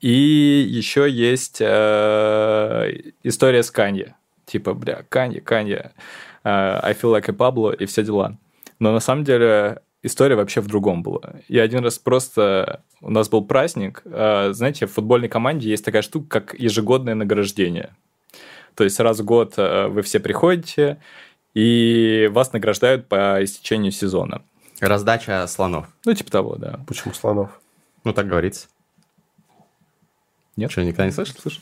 Speaker 3: И еще есть э, история с Канье. Типа, бля, Канье, Канье, I feel like a Pablo и все дела. Но на самом деле история вообще в другом была. Я один раз просто... У нас был праздник. э, Знаете, в футбольной команде есть такая штука, как ежегодное награждение. То есть раз в год э, вы все приходите, и вас награждают по истечению сезона.
Speaker 1: Раздача слонов.
Speaker 3: Ну, типа того, да.
Speaker 2: Почему слонов?
Speaker 1: Ну, так говорится.
Speaker 3: Нет?
Speaker 1: Что, никогда не слышал?
Speaker 3: Слышь?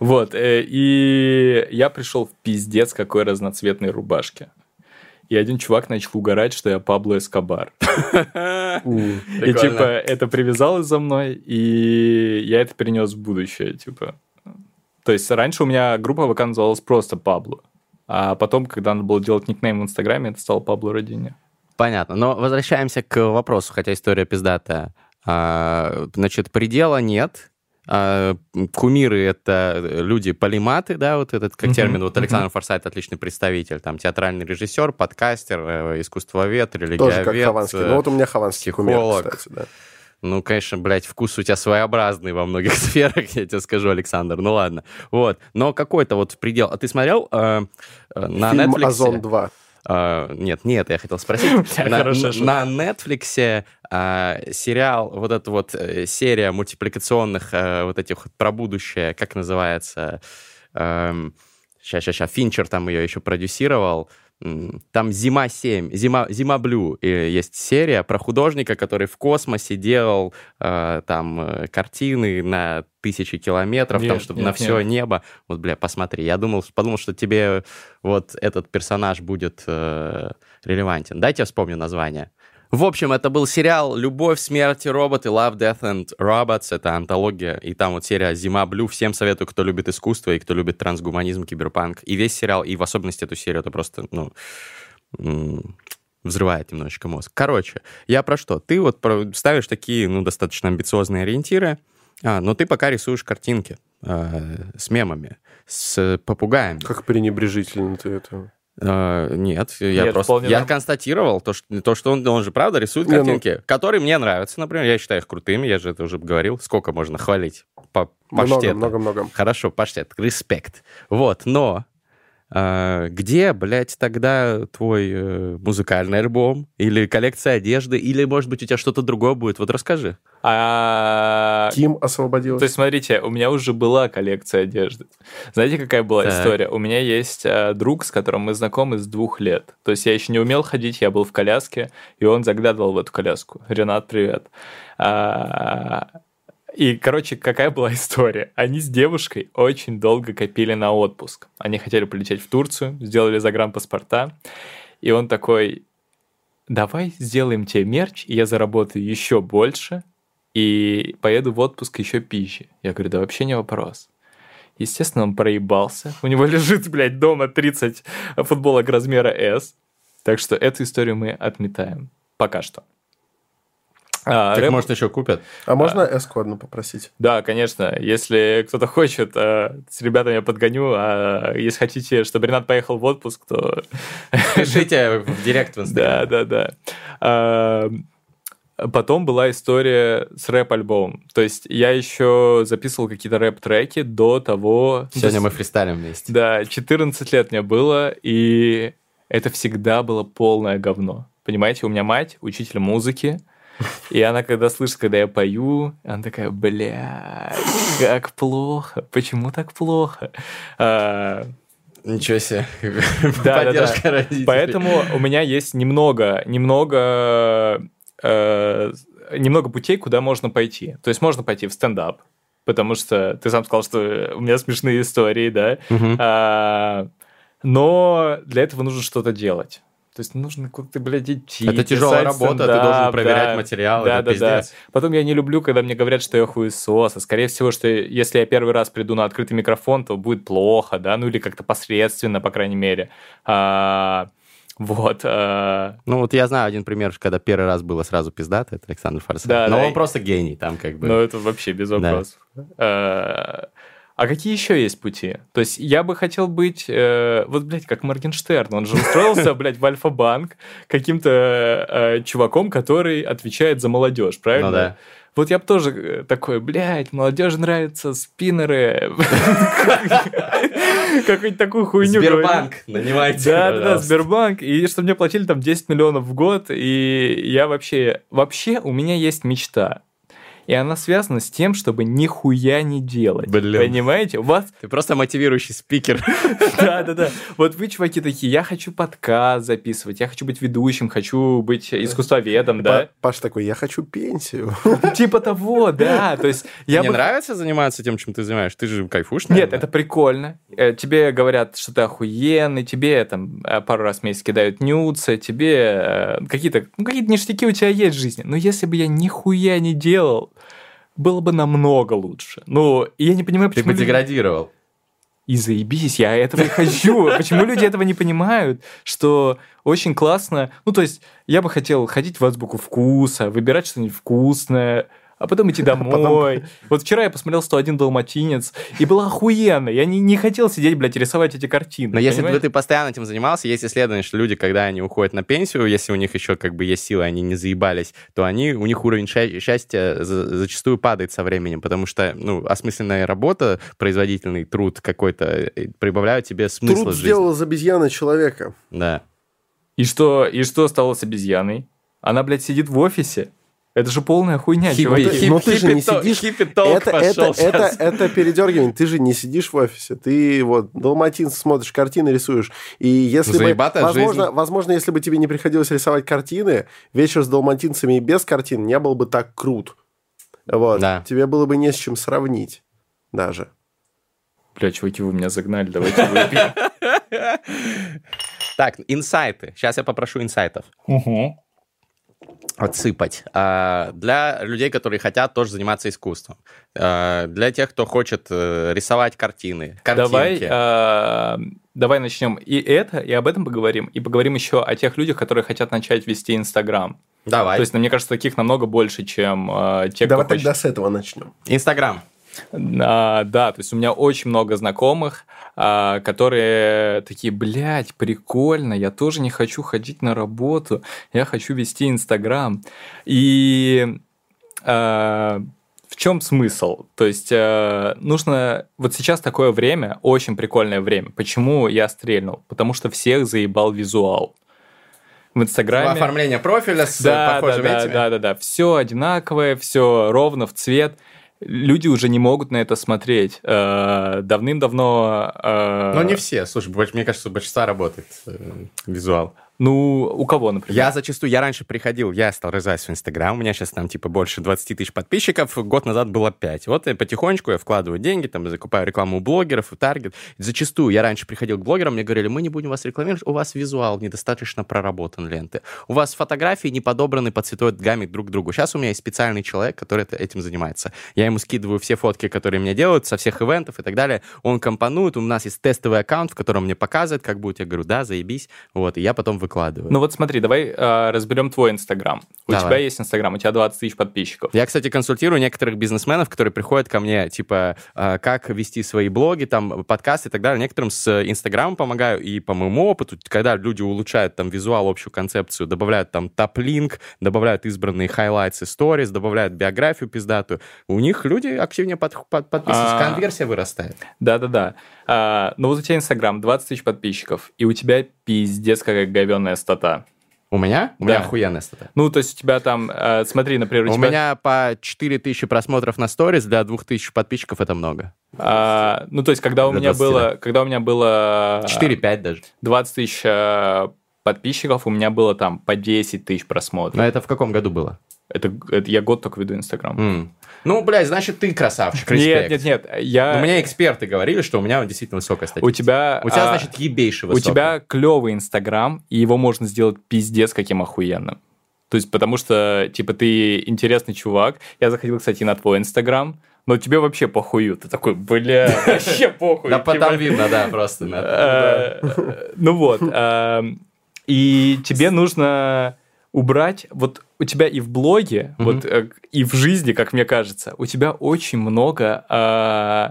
Speaker 3: Вот, э, и я пришел в пиздец какой разноцветной рубашке. И один чувак начал угорать, что я Пабло Эскобар. И типа это привязалось за мной, и я это перенес в будущее, типа. То есть раньше у меня группа ВК называлась просто Пабло. А потом, когда надо было делать никнейм в Инстаграме, это стало Пабло Родине.
Speaker 1: Понятно. Но возвращаемся к вопросу, хотя история пиздатая. А, Значит, предела нет. А, Кумиры — это люди-полиматы, да, вот этот как
Speaker 3: Мгм,
Speaker 1: термин. Вот. Александр Форсайт отличный представитель. Там театральный режиссер, подкастер, э, искусствовед,
Speaker 2: Тоже
Speaker 1: религиовед.
Speaker 2: как Хованский.
Speaker 1: э,
Speaker 2: Ну вот у меня Хованский кумир, кстати, да.
Speaker 1: Ну, конечно, блядь, вкус у тебя своеобразный во многих сферах, я тебе скажу, Александр. Ну ладно. Вот. Но какой-то вот предел. А ты смотрел э, э, на
Speaker 2: Фильм
Speaker 1: Netflix?
Speaker 2: «Озон 2».
Speaker 1: Э, нет, нет, я хотел спросить. На на Netflix э, сериал, вот эта вот э, серия мультипликационных э, вот этих вот про будущее, как называется? Сейчас, сейчас, сейчас. Финчер там ее еще продюсировал. Там «Зима 7», «Зима, Зима Блю» э, есть серия про художника, который в космосе делал э, там э, картины на тысячи километров, там,
Speaker 3: Нет,
Speaker 1: чтобы
Speaker 3: нет,
Speaker 1: на все
Speaker 3: нет.
Speaker 1: небо. Вот, бля, посмотри. Я думал, подумал, что тебе вот этот персонаж будет э, релевантен. Дайте я вспомню название. В общем, это был сериал «Любовь, смерть и роботы», «Love, Death and Robots». Это антология, и там вот серия «Зима Блю». Всем советую, кто любит искусство и кто любит трансгуманизм, киберпанк. И весь сериал, и в особенности эту серию, это просто, ну, взрывает немножечко мозг. Короче, я про что? Ты вот ставишь такие, ну, достаточно амбициозные ориентиры, а, но ты пока рисуешь картинки э, с мемами, с попугаями.
Speaker 2: Как пренебрежительно ты это...
Speaker 1: Э, нет, я
Speaker 3: Нет,
Speaker 1: просто я
Speaker 3: норм-
Speaker 1: констатировал то, что, то, что он, он же правда рисует
Speaker 2: Не, ну-
Speaker 1: картинки, которые мне нравятся, например, я считаю их крутыми, я же это уже говорил. Сколько можно хвалить? По
Speaker 2: Много, много, много.
Speaker 1: Хорошо, паштет, респект. Вот, но э, где, блядь, тогда твой э, музыкальный альбом? Или коллекция одежды? Или, может быть, у тебя что-то другое будет? Вот расскажи.
Speaker 3: А,
Speaker 2: Ким освободилась.
Speaker 3: То есть, смотрите, у меня уже была коллекция одежды. Знаете, какая была
Speaker 1: Так.
Speaker 3: история? У меня есть э, друг, с которым мы знакомы с двух лет. То есть я еще не умел ходить, я был в коляске, и он заглядывал в эту коляску. Ренат, привет. А, И, короче, какая была история? Они с девушкой очень долго копили на отпуск. Они хотели полететь в Турцию, сделали загранпаспорта. И он такой, давай сделаем тебе мерч, я заработаю еще больше, и поеду в отпуск еще пизже. Я говорю, да вообще не вопрос. Естественно, он проебался. У него лежит, блядь, дома 30 футболок размера S. Так что эту историю мы отметаем. Пока что. А,
Speaker 1: Так,
Speaker 3: рэп-
Speaker 1: может, еще купят?
Speaker 2: А можно эску одну попросить?
Speaker 3: Да, конечно. Если кто-то хочет, э, с ребятами я подгоню. А если хотите, чтобы Ренат поехал в отпуск, то
Speaker 1: Пишите в директ в
Speaker 3: Да, да, да. А, Потом была история с рэп-альбомом. То есть я еще записывал какие-то рэп-треки до того...
Speaker 1: Сегодня мы фристайлим вместе.
Speaker 3: Да, 14 лет мне было, и это всегда было полное говно. Понимаете, у меня мать учитель музыки, и она, когда слышит, когда я пою, она такая, бля, как плохо, почему так плохо? А,
Speaker 1: Ничего себе.
Speaker 3: Да, да,
Speaker 1: Поддержка родителей.
Speaker 3: Поэтому у меня есть немного, немного, э, немного путей, куда можно пойти. То есть можно пойти в стендап, потому что ты сам сказал, что у меня смешные истории, да.
Speaker 1: Мгм.
Speaker 3: А, но для этого нужно что-то делать. То есть нужно куда-то, блядь, идти.
Speaker 1: Это тяжелая работа, ты должен
Speaker 3: стендап,
Speaker 1: проверять
Speaker 3: да.
Speaker 1: материал,
Speaker 3: Да,
Speaker 1: это
Speaker 3: да, да.
Speaker 1: пиздец.
Speaker 3: Потом я не люблю, когда мне говорят, что я хуесос. А скорее всего, что если я первый раз приду на открытый микрофон, то будет плохо, да, ну или как-то посредственно, по крайней мере. А, вот. а,
Speaker 1: Ну, вот я знаю один пример, когда первый раз было сразу пиздато, это Александр Форсайт.
Speaker 3: Да,
Speaker 1: Но
Speaker 3: да.
Speaker 1: он просто гений, там как бы...
Speaker 3: Ну, это вообще без
Speaker 1: Да.
Speaker 3: вопросов. А, а какие еще есть пути? То есть я бы хотел быть, э, вот, блядь, как Моргенштерн. Он же устроился, блядь, в Альфа-банк каким-то э, чуваком, который отвечает за молодежь, правильно?
Speaker 1: Ну да.
Speaker 3: Вот я бы тоже э, такой, блядь, молодежи нравятся спиннеры. Какую-нибудь такую хуйню.
Speaker 1: Сбербанк, нанимайте,
Speaker 3: Да, да, да. Сбербанк. И чтобы мне платили там 10 миллионов в год. И я вообще... Вообще у меня есть мечта. И она связана с тем, чтобы нихуя не делать.
Speaker 1: Блин.
Speaker 3: Понимаете? У вас...
Speaker 1: Ты просто мотивирующий спикер.
Speaker 3: Да, да, да. Вот вы, чуваки, такие, я хочу подкаст записывать, я хочу быть ведущим, хочу быть искусствоведом, да?
Speaker 2: Па- Паш такой, я хочу пенсию.
Speaker 3: Типа того, да. То есть я
Speaker 1: Мне нравится заниматься тем, чем ты занимаешься? Ты же кайфуешь,
Speaker 3: Нет, это прикольно. Э, Тебе говорят, что ты охуенный, тебе там э, пару раз в месяц кидают нюцы, тебе э, какие-то ну, какие ништяки у тебя есть в жизни. Но если бы я нихуя не делал, было бы намного лучше. Ну, я не понимаю,
Speaker 1: Ты
Speaker 3: почему...
Speaker 1: бы
Speaker 3: люди-
Speaker 1: деградировал.
Speaker 3: И заебись, я этого и хочу. Почему люди этого не понимают, что очень классно... Ну, то есть, я бы хотел ходить в азбуку вкуса, выбирать что-нибудь вкусное, а потом идти домой. Вот вчера я посмотрел «101 далматинец», и было охуенно. Я не, не хотел сидеть, блядь, рисовать эти картины.
Speaker 1: Но если бы ты постоянно этим занимался, есть исследование, что люди, когда они уходят на пенсию, если у них еще как бы есть силы, они не заебались, то они, у них уровень счастья за- зачастую падает со временем, потому что, ну, осмысленная работа, производительный труд какой-то э, прибавляют тебе смысл
Speaker 2: Труд
Speaker 1: жизни.
Speaker 2: сделал из обезьяны человека.
Speaker 1: Да.
Speaker 3: И что, и что стало с обезьяной? Она, блядь, сидит в офисе. Это же полная хуйня,
Speaker 1: Хиппи-
Speaker 3: чуваки.
Speaker 1: хип-
Speaker 2: Ну, ты же не сидишь-
Speaker 1: хиппи-толк
Speaker 2: Это, это,
Speaker 1: пошел
Speaker 2: это, это передергивание. Ты же не сидишь в офисе. Ты вот далматинцы смотришь, картины рисуешь. И если бы,
Speaker 1: Заебатая
Speaker 2: возможно,
Speaker 1: жизнь.
Speaker 2: возможно, если бы тебе не приходилось рисовать картины, вечер с далматинцами и без картин не был бы так крут. Вот.
Speaker 1: Да.
Speaker 2: Тебе было бы не с чем сравнить даже.
Speaker 3: Бля, чуваки, вы меня загнали, давайте выпьем.
Speaker 1: Так, инсайты. Сейчас я попрошу инсайтов. Отсыпать. А, Для людей, которые хотят тоже заниматься искусством. А, Для тех, кто хочет э, рисовать картины,
Speaker 3: Давай,
Speaker 1: картинки.
Speaker 3: а, давай начнем и это, и об этом поговорим, и поговорим еще о тех людях, которые хотят начать вести Инстаграм.
Speaker 1: Давай.
Speaker 3: То есть, мне кажется, таких намного больше, чем а, те,
Speaker 2: Давай
Speaker 3: кто
Speaker 2: тогда
Speaker 3: хочет.
Speaker 2: с этого начнем.
Speaker 1: Инстаграм.
Speaker 3: А, да, то есть у меня очень много знакомых, а, которые такие, блядь, прикольно, я тоже не хочу ходить на работу, я хочу вести Инстаграм. И а, в чем смысл? То есть э, нужно... Вот сейчас такое время, очень прикольное время. Почему я стрельнул? Потому что всех заебал визуал. В Инстаграме...
Speaker 1: Оформление профиля с
Speaker 3: Да, да,
Speaker 1: похожими
Speaker 3: да,
Speaker 1: этими.
Speaker 3: да, да, да. Все одинаковое, все ровно в цвет. Люди уже не могут на это смотреть. Э, Давным-давно... э,
Speaker 1: Но не все. Слушай, мне кажется, у большинства работает э, визуал.
Speaker 3: Ну, у кого, например?
Speaker 1: Я зачастую, я раньше приходил, я стал развивать свой Инстаграм, у меня сейчас там типа больше 20 тысяч подписчиков, год назад было 5. Вот и потихонечку я вкладываю деньги, там закупаю рекламу у блогеров, у таргет. Зачастую я раньше приходил к блогерам, мне говорили, мы не будем вас рекламировать, у вас визуал недостаточно проработан ленты, у вас фотографии не подобраны по цветовой гамме друг к другу. Сейчас у меня есть специальный человек, который этим занимается. Я ему скидываю все фотки, которые мне делают, со всех ивентов и так далее. Он компонует, у нас есть тестовый аккаунт, в котором мне показывает, как будет. Я говорю, да, заебись. Вот, и я потом выкладываю.
Speaker 3: Ну вот смотри, давай э, разберем твой Инстаграм. У
Speaker 1: Давай.
Speaker 3: тебя есть Инстаграм, у тебя 20 тысяч подписчиков.
Speaker 1: Я, кстати, консультирую некоторых бизнесменов, которые приходят ко мне, типа, э, как вести свои блоги, там, подкасты и так далее. Некоторым с Инстаграмом помогаю, и по моему опыту, когда люди улучшают там визуал, общую концепцию, добавляют там Taplink, добавляют избранные highlights ы, сторис, добавляют биографию пиздатую, у них люди активнее под- под- подписываются,
Speaker 3: А.
Speaker 1: конверсия вырастает.
Speaker 3: Да-да-да. А, ну вот у тебя Инстаграм, 20 тысяч подписчиков, и у тебя пиздец какая говенная стата.
Speaker 1: У меня? У
Speaker 3: Да.
Speaker 1: меня охуенная стата.
Speaker 3: Ну, то есть у тебя там, э, смотри, например, у,
Speaker 1: У
Speaker 3: тебя...
Speaker 1: меня по 4000 просмотров на сторис для 2000 подписчиков это много.
Speaker 3: а, ну, то есть когда у
Speaker 1: Для
Speaker 3: меня
Speaker 1: 20,
Speaker 3: было... Когда у меня было...
Speaker 1: 4-5 даже.
Speaker 3: 20 тысяч э, подписчиков, у меня было там по 10 тысяч просмотров.
Speaker 1: Но это в каком году было?
Speaker 3: Это, это я год только веду Инстаграм.
Speaker 1: М. Ну, блядь, значит, ты красавчик,
Speaker 3: Нет,
Speaker 1: респект.
Speaker 3: нет, нет, я...
Speaker 1: У меня эксперты говорили, что у меня действительно высокая статистика.
Speaker 3: у тебя...
Speaker 1: У тебя,
Speaker 3: а,
Speaker 1: значит, ебейший
Speaker 3: У
Speaker 1: высокий.
Speaker 3: тебя клевый Инстаграм, и его можно сделать пиздец каким охуенным. То есть, потому что, типа, ты интересный чувак. Я заходил, кстати, на твой Инстаграм, но тебе вообще похую. Ты такой, бля, вообще похуй.
Speaker 1: Да
Speaker 3: Типа,
Speaker 1: потом видно, да, просто.
Speaker 3: э, Ну вот. И тебе нужно убрать, вот у тебя и в блоге,
Speaker 1: Мгм.
Speaker 3: вот э, и в жизни, как мне кажется, у тебя очень много э,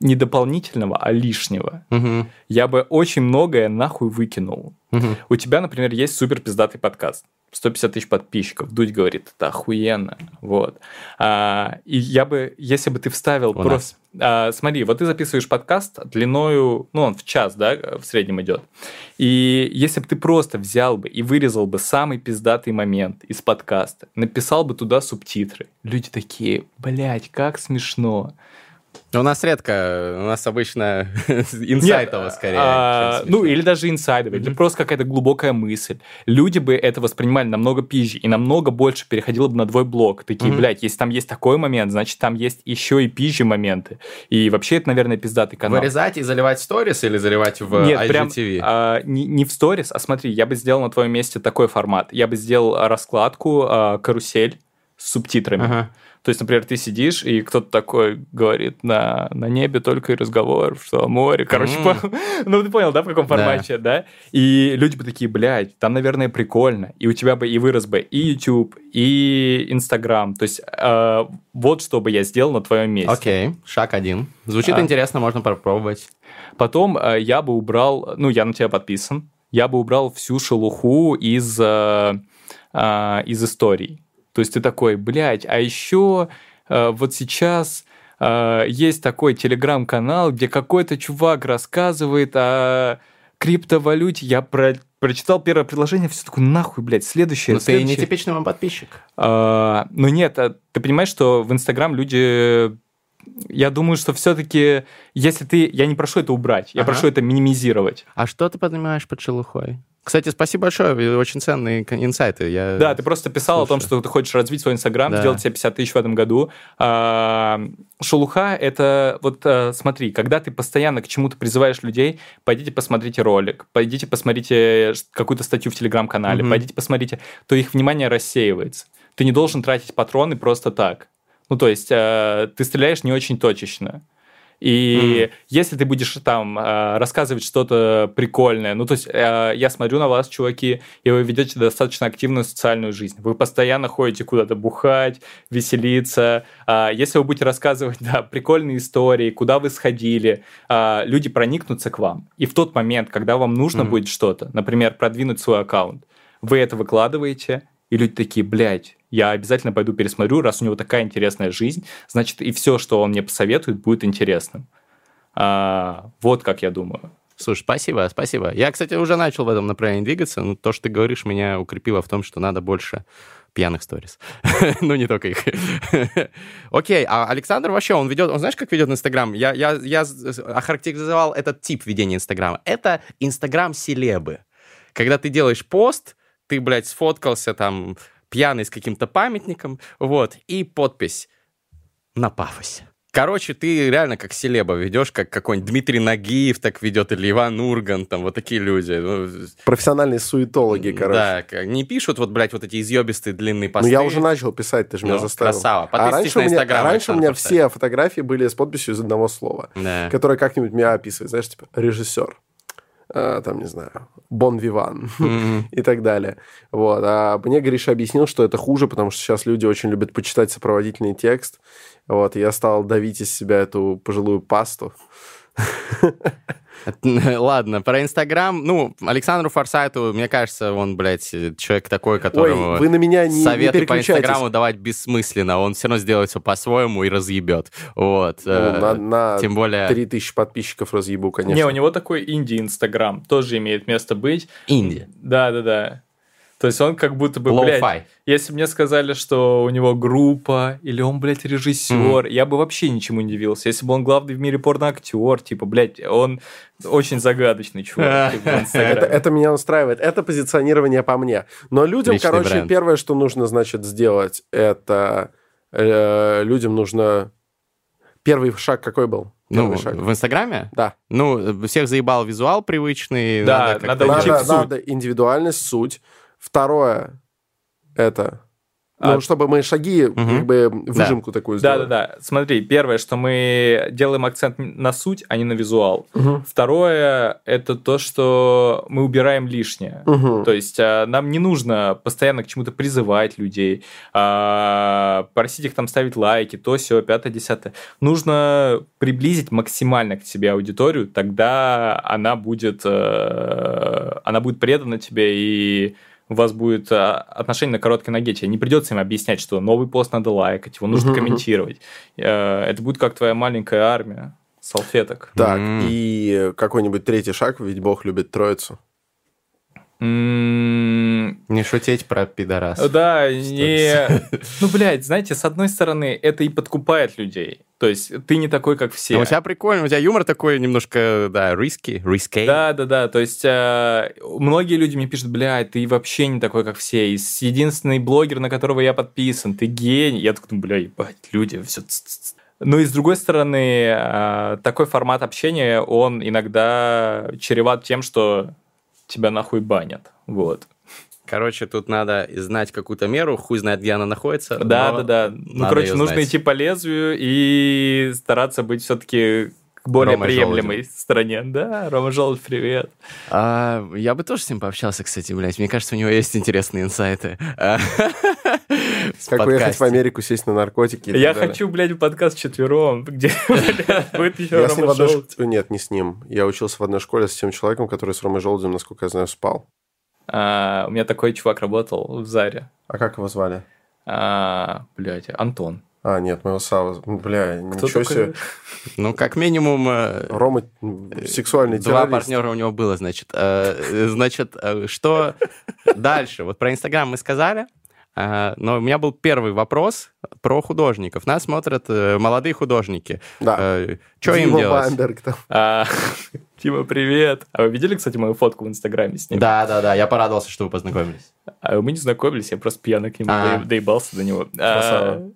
Speaker 3: не дополнительного, а лишнего.
Speaker 1: Мгм,
Speaker 3: Я бы очень многое нахуй выкинул.
Speaker 1: мгм.
Speaker 3: У тебя, например, есть супер пиздатый подкаст. 150 тысяч подписчиков. Дудь говорит, это охуенно. Вот. А, и я бы, если бы ты вставил
Speaker 1: У
Speaker 3: просто... А, смотри, вот ты записываешь подкаст длиною, ну, он в час, да, в среднем идет. И если бы ты просто взял бы и вырезал бы самый пиздатый момент из подкаста, написал бы туда субтитры, люди такие, блядь, как смешно.
Speaker 1: У нас редко, у нас обычно инсайтово
Speaker 3: Нет,
Speaker 1: скорее.
Speaker 3: а, ну, или даже инсайдовый, или просто какая-то глубокая мысль. Люди бы это воспринимали намного пизже и намного больше переходило бы на твой блог. Такие,
Speaker 1: Мгм.
Speaker 3: блядь, если там есть такой момент, значит, там есть еще и пизже моменты. И вообще, это, наверное, пиздатый канал.
Speaker 1: Вырезать и заливать в сторис или заливать в
Speaker 3: Нет, прям
Speaker 1: IGTV?
Speaker 3: а, не, не в сторис, а смотри, я бы сделал на твоем месте такой формат. Я бы сделал раскладку а, карусель с субтитрами.
Speaker 1: Ага.
Speaker 3: То есть, например, ты сидишь, и кто-то такой говорит, на, на небе только и разговор, что море. Короче, по- ну ты понял, да, в каком
Speaker 1: Да.
Speaker 3: формате, да? И люди бы такие, блядь, там, наверное, прикольно. И у тебя бы и вырос бы и YouTube, и Instagram. То есть, э, вот что бы я сделал на твоем месте.
Speaker 1: Окей, шаг один. Звучит
Speaker 3: А.
Speaker 1: интересно, можно попробовать.
Speaker 3: Потом э, я бы убрал, ну, я на тебя подписан, я бы убрал всю шелуху из, э, э, из историй. То есть ты такой, блядь, а еще э, вот сейчас э, есть такой телеграм-канал, где какой-то чувак рассказывает о криптовалюте. Я про прочитал первое предложение, все такое, нахуй, блядь, следующее.
Speaker 1: Ну, ты
Speaker 3: следующее».
Speaker 1: не типичный вам подписчик.
Speaker 3: А, ну нет, а ты понимаешь, что в Инстаграм люди... Я думаю, что все-таки, если ты... Я не прошу это убрать, я
Speaker 1: Ага.
Speaker 3: прошу это минимизировать.
Speaker 1: А что ты понимаешь под шелухой? Кстати, спасибо большое, очень ценные инсайты. Я...
Speaker 3: Да, ты просто писал о том,
Speaker 1: слушаю.
Speaker 3: что ты хочешь развить свой Инстаграм,
Speaker 1: Да.
Speaker 3: сделать себе 50 тысяч в этом году. А, шелуха — это, вот а, смотри, когда ты постоянно к чему-то призываешь людей, пойдите посмотрите ролик, пойдите посмотрите какую-то статью в Телеграм-канале,
Speaker 1: Мгм.
Speaker 3: пойдите посмотрите, то их внимание рассеивается. Ты не должен тратить патроны просто так. Ну, то есть а, ты стреляешь не очень точечно. И если ты будешь там а, рассказывать что-то прикольное, ну то есть а, я смотрю на вас, чуваки, и вы ведете достаточно активную социальную жизнь. Вы постоянно ходите куда-то бухать, веселиться. А, Если вы будете рассказывать да, прикольные истории, куда вы сходили, а, люди проникнутся к вам. И в тот момент, когда вам нужно
Speaker 1: Мгм.
Speaker 3: будет что-то, например, продвинуть свой аккаунт, вы это выкладываете, и люди такие, блядь, я обязательно пойду пересмотрю, раз у него такая интересная жизнь, значит, и все, что он мне посоветует, будет интересным. А, вот как я думаю.
Speaker 1: Слушай, спасибо, спасибо. Я, кстати, уже начал в этом направлении двигаться, но то, что ты говоришь, меня укрепило в том, что надо больше пьяных сторис. ну, не только их. Окей, а Александр вообще, он ведет, он знаешь, как ведет Инстаграм? Я, я, я охарактеризовал этот тип ведения Инстаграма. Это Инстаграм-селебы. Когда ты делаешь пост, ты, блядь, сфоткался там пьяный с каким-то памятником, вот, и подпись на пафосе. Короче, ты реально как селеба ведешь, как какой-нибудь Дмитрий Нагиев так ведет, или Иван Урган, там вот такие люди. Ну,
Speaker 2: Профессиональные суетологи, короче.
Speaker 1: Да, не пишут вот, блядь, вот эти изъебистые длинные
Speaker 2: Ну,
Speaker 1: посты.
Speaker 2: я уже начал писать, ты же меня
Speaker 1: Ну,
Speaker 2: заставил.
Speaker 1: красава.
Speaker 2: А раньше,
Speaker 1: на
Speaker 2: у меня,
Speaker 1: Инстаграм
Speaker 2: а раньше у меня все фотографии были с подписью из одного слова,
Speaker 1: Да.
Speaker 2: которое как-нибудь меня описывает. Знаешь, типа режиссер, там, не знаю, Бон Виван
Speaker 1: Мгм.
Speaker 2: и так далее. Вот. А мне Гриша объяснил, что это хуже, потому что сейчас люди очень любят почитать сопроводительный текст. Вот, и я стал давить из себя эту пожилую пасту.
Speaker 1: Ладно, про Инстаграм. Ну, Александру Форсайту, мне кажется, он, блядь, человек такой, которому
Speaker 2: Ой, вы на меня не, не
Speaker 1: советы по
Speaker 2: переключайтесь.
Speaker 1: Инстаграму давать бессмысленно. Он все равно сделает все по-своему и разъебет. Вот.
Speaker 2: Ну,
Speaker 1: э,
Speaker 2: на, на
Speaker 1: Тем более
Speaker 2: 3000 подписчиков разъебу, конечно.
Speaker 3: Не, у него такой инди-инстаграм тоже имеет место быть.
Speaker 1: инди.
Speaker 3: Да-да-да. То есть он как будто бы, блядь, если бы мне сказали, что у него группа, или он, блядь, режиссер, я бы вообще ничему не удивился. Если бы он главный в мире порноактер, типа, блядь, он очень загадочный чувак типа.
Speaker 2: Это, это меня устраивает. Это позиционирование по мне. Но людям,
Speaker 1: Личный
Speaker 2: короче,
Speaker 1: бренд.
Speaker 2: первое, что нужно, значит, сделать, это э, людям нужно... Первый шаг какой был?
Speaker 1: Ну,
Speaker 2: Первый шаг.
Speaker 1: в Инстаграме?
Speaker 2: Да.
Speaker 1: Ну, всех заебал визуал привычный.
Speaker 3: Да,
Speaker 1: надо
Speaker 3: надо
Speaker 2: Надо,
Speaker 3: суть.
Speaker 2: надо индивидуальность, суть. Второе, это...
Speaker 3: А-
Speaker 2: Ну, чтобы мы шаги, как бы, выжимку такую сделали.
Speaker 3: Да-да-да. Смотри, первое, что мы делаем акцент на суть, а не на визуал.
Speaker 2: Мгм.
Speaker 3: Второе, это то, что мы убираем лишнее.
Speaker 2: Мгм.
Speaker 3: То есть а, нам не нужно постоянно к чему-то призывать людей, а, просить их там ставить лайки, то все, пятое, десятое. Нужно приблизить максимально к себе аудиторию, тогда она будет, э, она будет предана тебе и у вас будет а, отношение на короткой ноге. Тебе не придется им объяснять, что новый пост надо лайкать, его нужно комментировать. Э, Это будет как твоя маленькая армия салфеток.
Speaker 2: Так, и какой-нибудь третий шаг, ведь Бог любит троицу.
Speaker 3: М,
Speaker 1: Не шутить про пидорас.
Speaker 3: Да, не... Ну, блядь, знаете, с одной стороны, это и подкупает людей. То есть ты не такой, как все.
Speaker 1: Ну, у тебя прикольно, у тебя юмор такой немножко, да, риски, риски.
Speaker 3: Да, да, да. То есть э, многие люди мне пишут, блядь, ты вообще не такой, как все. И единственный блогер, на которого я подписан, ты гений. Я такой, бля, ебать, люди, все. Ну и с другой стороны, э, такой формат общения, он иногда чреват тем, что тебя нахуй банят. Вот.
Speaker 1: Короче, тут надо знать какую-то меру, хуй знает, где она находится.
Speaker 3: Да,
Speaker 1: но
Speaker 3: да, да. Ну, короче, нужно
Speaker 1: знать.
Speaker 3: идти по лезвию и стараться быть все-таки к более
Speaker 1: Рома
Speaker 3: приемлемой
Speaker 1: Желудев.
Speaker 3: стороне. Да, Рома Желудь, привет.
Speaker 1: А, я бы тоже с ним пообщался, кстати, блядь. Мне кажется, у него есть интересные инсайты.
Speaker 2: Как уехать в. Америку, сесть на наркотики.
Speaker 3: Я хочу, блядь, подкаст четвером, где будет еще
Speaker 2: Я с ним в
Speaker 3: Рома
Speaker 2: одной Нет, не с ним. Я учился в одной школе с тем человеком, который с Ромой Желудем, насколько я знаю, спал.
Speaker 3: А, У меня такой чувак работал в Заре.
Speaker 2: А как его звали?
Speaker 3: А, Блядь, Антон.
Speaker 2: А, нет, моего Сава. Бля,
Speaker 3: Кто
Speaker 2: ничего
Speaker 3: такой?
Speaker 2: себе.
Speaker 1: Ну, как минимум, э,
Speaker 2: Рома сексуальный
Speaker 1: Два
Speaker 2: террорист.
Speaker 1: партнера у него было, значит. Э, Значит, э, что дальше? Вот про Инстаграм мы сказали, но у меня был первый вопрос про художников. Нас смотрят э, молодые художники.
Speaker 2: Да.
Speaker 1: Что им делать?
Speaker 2: Бамберг там.
Speaker 3: А, Дима, привет. А вы видели, кстати, мою фотку в Инстаграме с ним?
Speaker 1: Да, да, да, я порадовался, что вы познакомились.
Speaker 3: А мы не знакомились, я просто пьяно к нему
Speaker 1: А.
Speaker 3: доеб- доебался до него.
Speaker 2: Красава.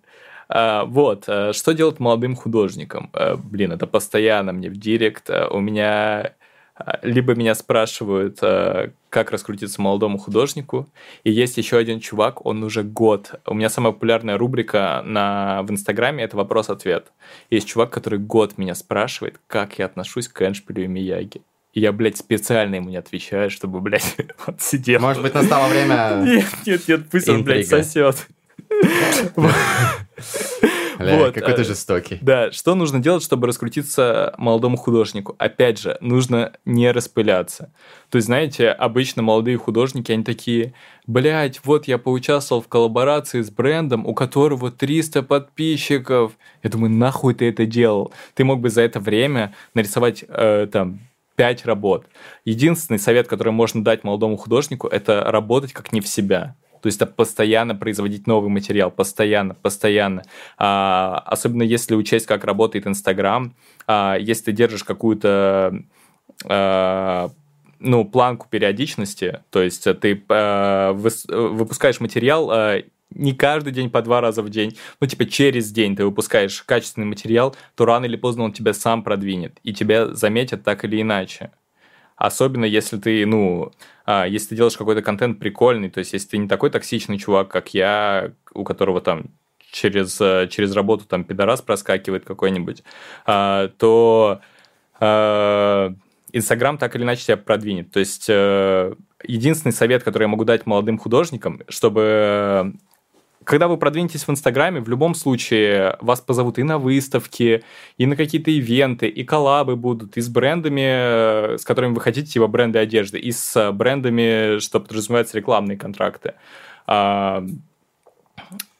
Speaker 3: А, а, вот, а, что делать молодым художникам? А, Блин, это постоянно мне в директ. А, У меня а, либо меня спрашивают, а, как раскрутиться молодому художнику, и есть еще один чувак, он уже год. У меня самая популярная рубрика на, в Инстаграме – это вопрос-ответ. Есть чувак, который год меня спрашивает, как я отношусь к Эншпилю и Мияги. И я, блядь, специально ему не отвечаю, чтобы, блядь, он сидел.
Speaker 1: Может быть, настало время...
Speaker 3: Нет, нет, нет, пусть он, блядь, сосет. Вот,
Speaker 1: какой ты
Speaker 3: э,
Speaker 1: жестокий.
Speaker 3: Да, что нужно делать, чтобы раскрутиться молодому художнику? Опять же, нужно не распыляться. То есть, знаете, обычно молодые художники, они такие, блядь, вот я поучаствовал в коллаборации с брендом, у которого 300 подписчиков. Я думаю, нахуй ты это делал? Ты мог бы за это время нарисовать э, там 5 работ. Единственный совет, который можно дать молодому художнику, это работать как не в себя. То есть это постоянно производить новый материал, постоянно, постоянно. А, особенно если учесть, как работает Инстаграм, а, если ты держишь какую-то а, ну, планку периодичности, то есть ты а, выс- выпускаешь материал а, не каждый день по два раза в день, ну, типа через день ты выпускаешь качественный материал, то рано или поздно он тебя сам продвинет, и тебя заметят так или иначе. Особенно если ты, ну, а, если ты делаешь какой-то контент прикольный, то есть если ты не такой токсичный чувак, как я, у которого там через, э, через работу там пидорас проскакивает какой-нибудь, а, то а, Инстаграм так или иначе тебя продвинет. То есть э, единственный совет, который я могу дать молодым художникам, чтобы когда вы продвинетесь в Инстаграме, в любом случае вас позовут и на выставки, и на какие-то ивенты, и коллабы будут, и с брендами, э, с которыми вы хотите, типа бренды одежды, и с брендами, что подразумевается рекламные контракты. А,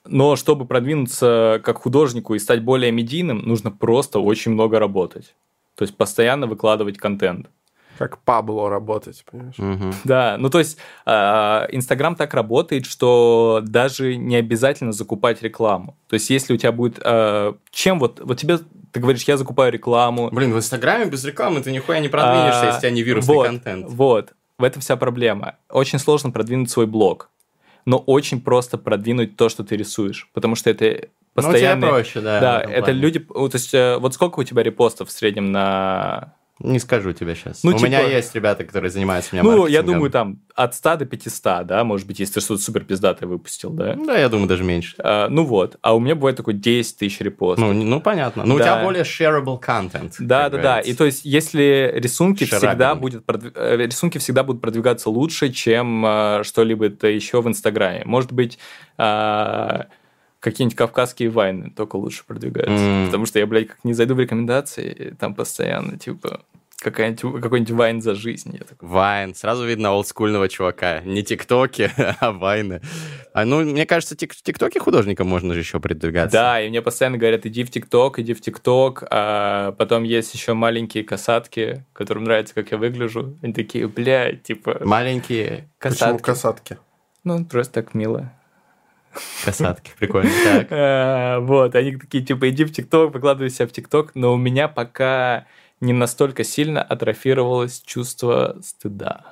Speaker 3: Но чтобы продвинуться как художнику и стать более медийным, нужно просто очень много работать. То есть постоянно выкладывать контент.
Speaker 2: Как Пабло работать, понимаешь?
Speaker 1: Мгм.
Speaker 3: Да, ну то есть а, Инстаграм так работает, что даже не обязательно закупать рекламу. То есть если у тебя будет... а, чем вот... Вот тебе... Ты говоришь, я закупаю рекламу.
Speaker 1: Блин, в Инстаграме без рекламы ты нихуя не продвинешься,
Speaker 3: а,
Speaker 1: если у тебя не вирусный
Speaker 3: вот,
Speaker 1: контент.
Speaker 3: Вот, в этом вся проблема. Очень сложно продвинуть свой блог, но очень просто продвинуть то, что ты рисуешь, потому что это
Speaker 1: Ну,
Speaker 3: постоянно...
Speaker 1: проще, да.
Speaker 3: да, это
Speaker 1: плане.
Speaker 3: люди... То есть э, вот сколько у тебя репостов в среднем на
Speaker 1: Не скажу тебе сейчас.
Speaker 3: Ну,
Speaker 1: У меня
Speaker 3: типа-
Speaker 1: есть ребята, которые занимаются у меня
Speaker 3: Ну, я думаю, там от 100 до 500, да, может быть, если ты что-то супер пиздатое выпустил, да.
Speaker 1: Да, я думаю, даже меньше.
Speaker 3: А, ну вот, а у меня бывает такой 10 тысяч репостов.
Speaker 1: Ну, ну понятно. Ну, у
Speaker 3: Да.
Speaker 1: тебя более shareable content.
Speaker 3: да, да, да. И то есть, если рисунки всегда, будет продв- э, рисунки всегда будут продвигаться лучше, чем э, что-либо это еще в Инстаграме. Может быть, а, какие-нибудь кавказские вайны только лучше продвигаются.
Speaker 1: М.
Speaker 3: Потому что я, блядь, как не зайду в рекомендации, там постоянно, типа, какая-нибудь, какой-нибудь вайн за жизнь. Я такой,
Speaker 1: Вайн. Сразу видно олдскульного чувака. Не тиктоки, а вайны. А, ну, мне кажется, тик- тиктоки художникам можно же еще продвигаться.
Speaker 3: Да, и мне постоянно говорят, иди в ТикТок, иди в ТикТок. А потом есть еще маленькие касатки, которым нравится, как я выгляжу. Они такие, бля, типа,
Speaker 1: Маленькие
Speaker 2: Почему
Speaker 3: касатки.
Speaker 2: касатки?
Speaker 3: Ну, просто так мило.
Speaker 1: Касатки. Прикольно. Так.
Speaker 3: А, Вот, они такие, типа, иди в ТикТок, выкладывай себя в ТикТок, но у меня пока не настолько сильно атрофировалось чувство стыда.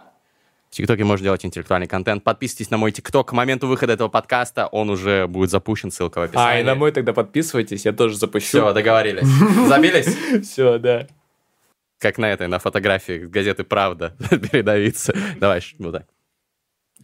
Speaker 1: В ТикТоке можно делать интеллектуальный контент. Подписывайтесь на мой ТикТок. К моменту выхода этого подкаста он уже будет запущен. Ссылка в описании.
Speaker 3: А, и на мой тогда подписывайтесь, я тоже
Speaker 1: Все,
Speaker 3: запущу.
Speaker 1: договорились. Забились?
Speaker 3: Все, да.
Speaker 1: Как на этой, на фотографии газеты «Правда» передавиться. Давай, вот так.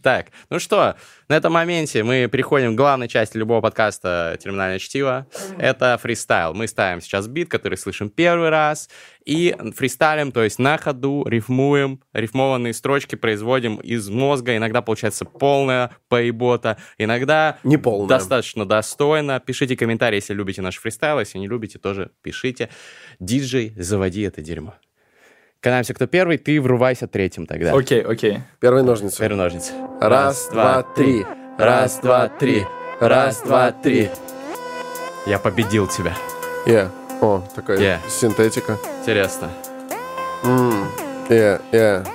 Speaker 1: Так, ну что, на этом моменте мы переходим к главной части любого подкаста «Терминальное чтиво». Это фристайл. Мы ставим сейчас бит, который слышим первый раз, и фристайлим, то есть на ходу рифмуем, рифмованные строчки производим из мозга. Иногда получается полная поебота, иногда
Speaker 2: Неполная.
Speaker 1: достаточно достойно. Пишите комментарии, если любите наш фристайл, если не любите, тоже пишите. Диджей, заводи это дерьмо. Канаемся, кто первый, ты врывайся третьим тогда.
Speaker 3: Окей, окей.
Speaker 2: Первые ножницы.
Speaker 1: Теперь ножницы.
Speaker 2: Раз, два, три.
Speaker 1: Раз, два, три. Раз, два, три. Я победил тебя.
Speaker 2: Yeah. О, такая
Speaker 1: Yeah.
Speaker 2: синтетика.
Speaker 1: Интересно.
Speaker 2: М, Yeah, yeah.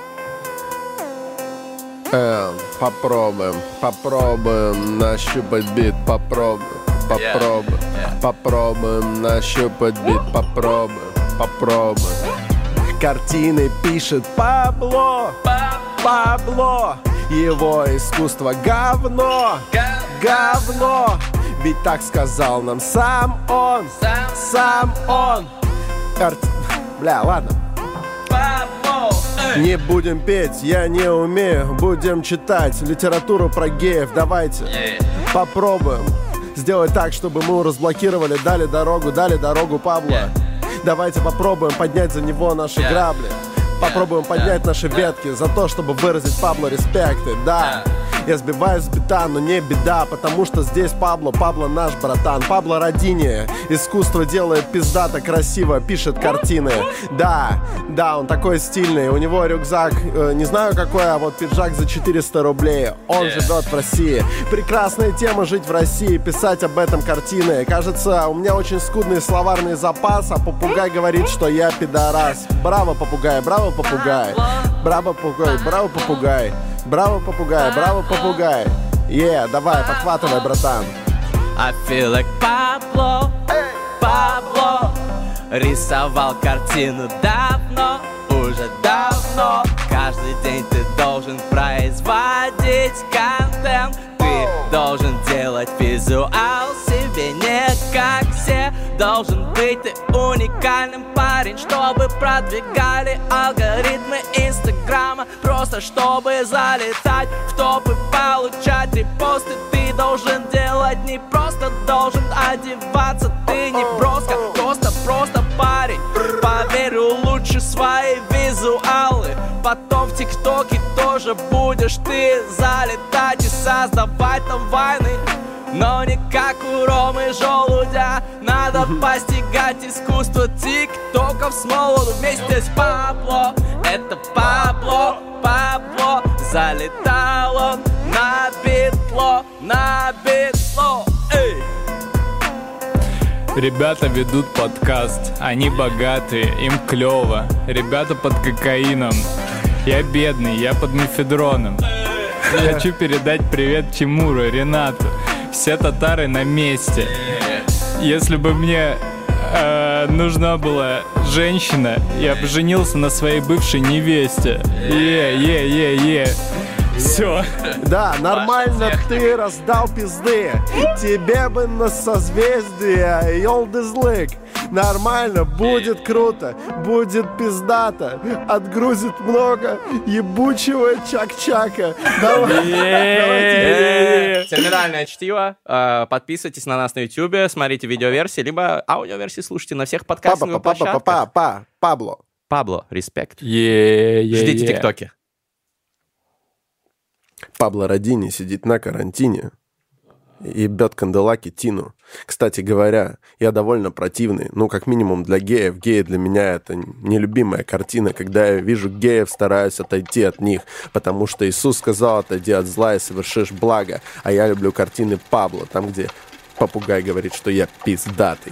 Speaker 2: Э, попробуем, попробуем нащупать бит, попробуем, попробуем, попробуем нащупать бит, попробуем, попробуем. Картины пишет Пабло, Пабло, его искусство говно, говно. Ведь так сказал нам сам он, сам он. Карт... Бля, ладно. Не будем петь, я не умею. Будем читать литературу про геев. Давайте попробуем. Сделать так, чтобы мы разблокировали. Дали дорогу, дали дорогу Пабло Давайте попробуем поднять за него наши грабли. Попробуем поднять наши ветки За то, чтобы выразить Пабло респекты Да, я сбиваюсь с бита, но не беда Потому что здесь Пабло, Пабло наш братан. Пабло Родини Искусство делает пиздато красиво Пишет картины. Да, да, он такой стильный. У него рюкзак, э, не знаю какой А вот пиджак за 400 рублей. Он живет в России. Прекрасная тема жить в России Писать об этом картины. Кажется, у меня очень скудный словарный запас А попугай говорит, что я пидорас. Браво, попугай, браво, попугай. Браво, попугай, браво, попугай Браво, попугай, браво, попугай. Е, давай, подхватывай, братан.
Speaker 1: I feel like Пабло, Пабло Рисовал картину давно, уже давно. Каждый день ты должен производить контент. Ты должен делать визуал себе не как все Должен быть. Ты уникальным парень Чтобы продвигали алгоритмы инстаграма. Просто чтобы залетать в топы, получать репосты. Ты должен делать не просто должен одеваться. Ты не броско, просто, просто парень. Поверь, улучши свои визуалы. Потом в тиктоке тоже будешь ты залетать И создавать там войны но не как у Ромы Желудя Надо постигать искусство тиктоков с молоду Вместе с Пабло Это Пабло, Пабло Залетал он на битло, на битло Эй!
Speaker 3: Ребята ведут подкаст, они богатые, им клево. Ребята под кокаином. Я бедный, я под мефедроном. Хочу передать привет Тимуру, Ренату. Все татары на месте. Если бы мне э, нужна была женщина, я бы женился на своей бывшей невесте. Е, е, е, е. Все.
Speaker 2: Да, нормально ты раздал пизды Тебе бы на созвездие Йолдызлык Нормально, будет круто, будет пиздато Отгрузит много ебучего чак-чака Давай,
Speaker 1: Э, Терминальное чтиво. Э, Подписывайтесь на нас на YouTube, смотрите видеоверсии, либо аудиоверсии слушайте на всех площадках.
Speaker 2: папа, Пабло
Speaker 1: Пабло, респект. Ждите тиктоки.
Speaker 2: Пабло Родини сидит на карантине и бьет канделаки Тину. Кстати говоря, я довольно противный, ну, как минимум для геев. Геи для меня это нелюбимая картина. Когда я вижу геев, стараюсь отойти от них, потому что Иисус сказал, отойди от зла и совершишь благо. А я люблю картины Пабло, там, где попугай говорит, что я пиздатый.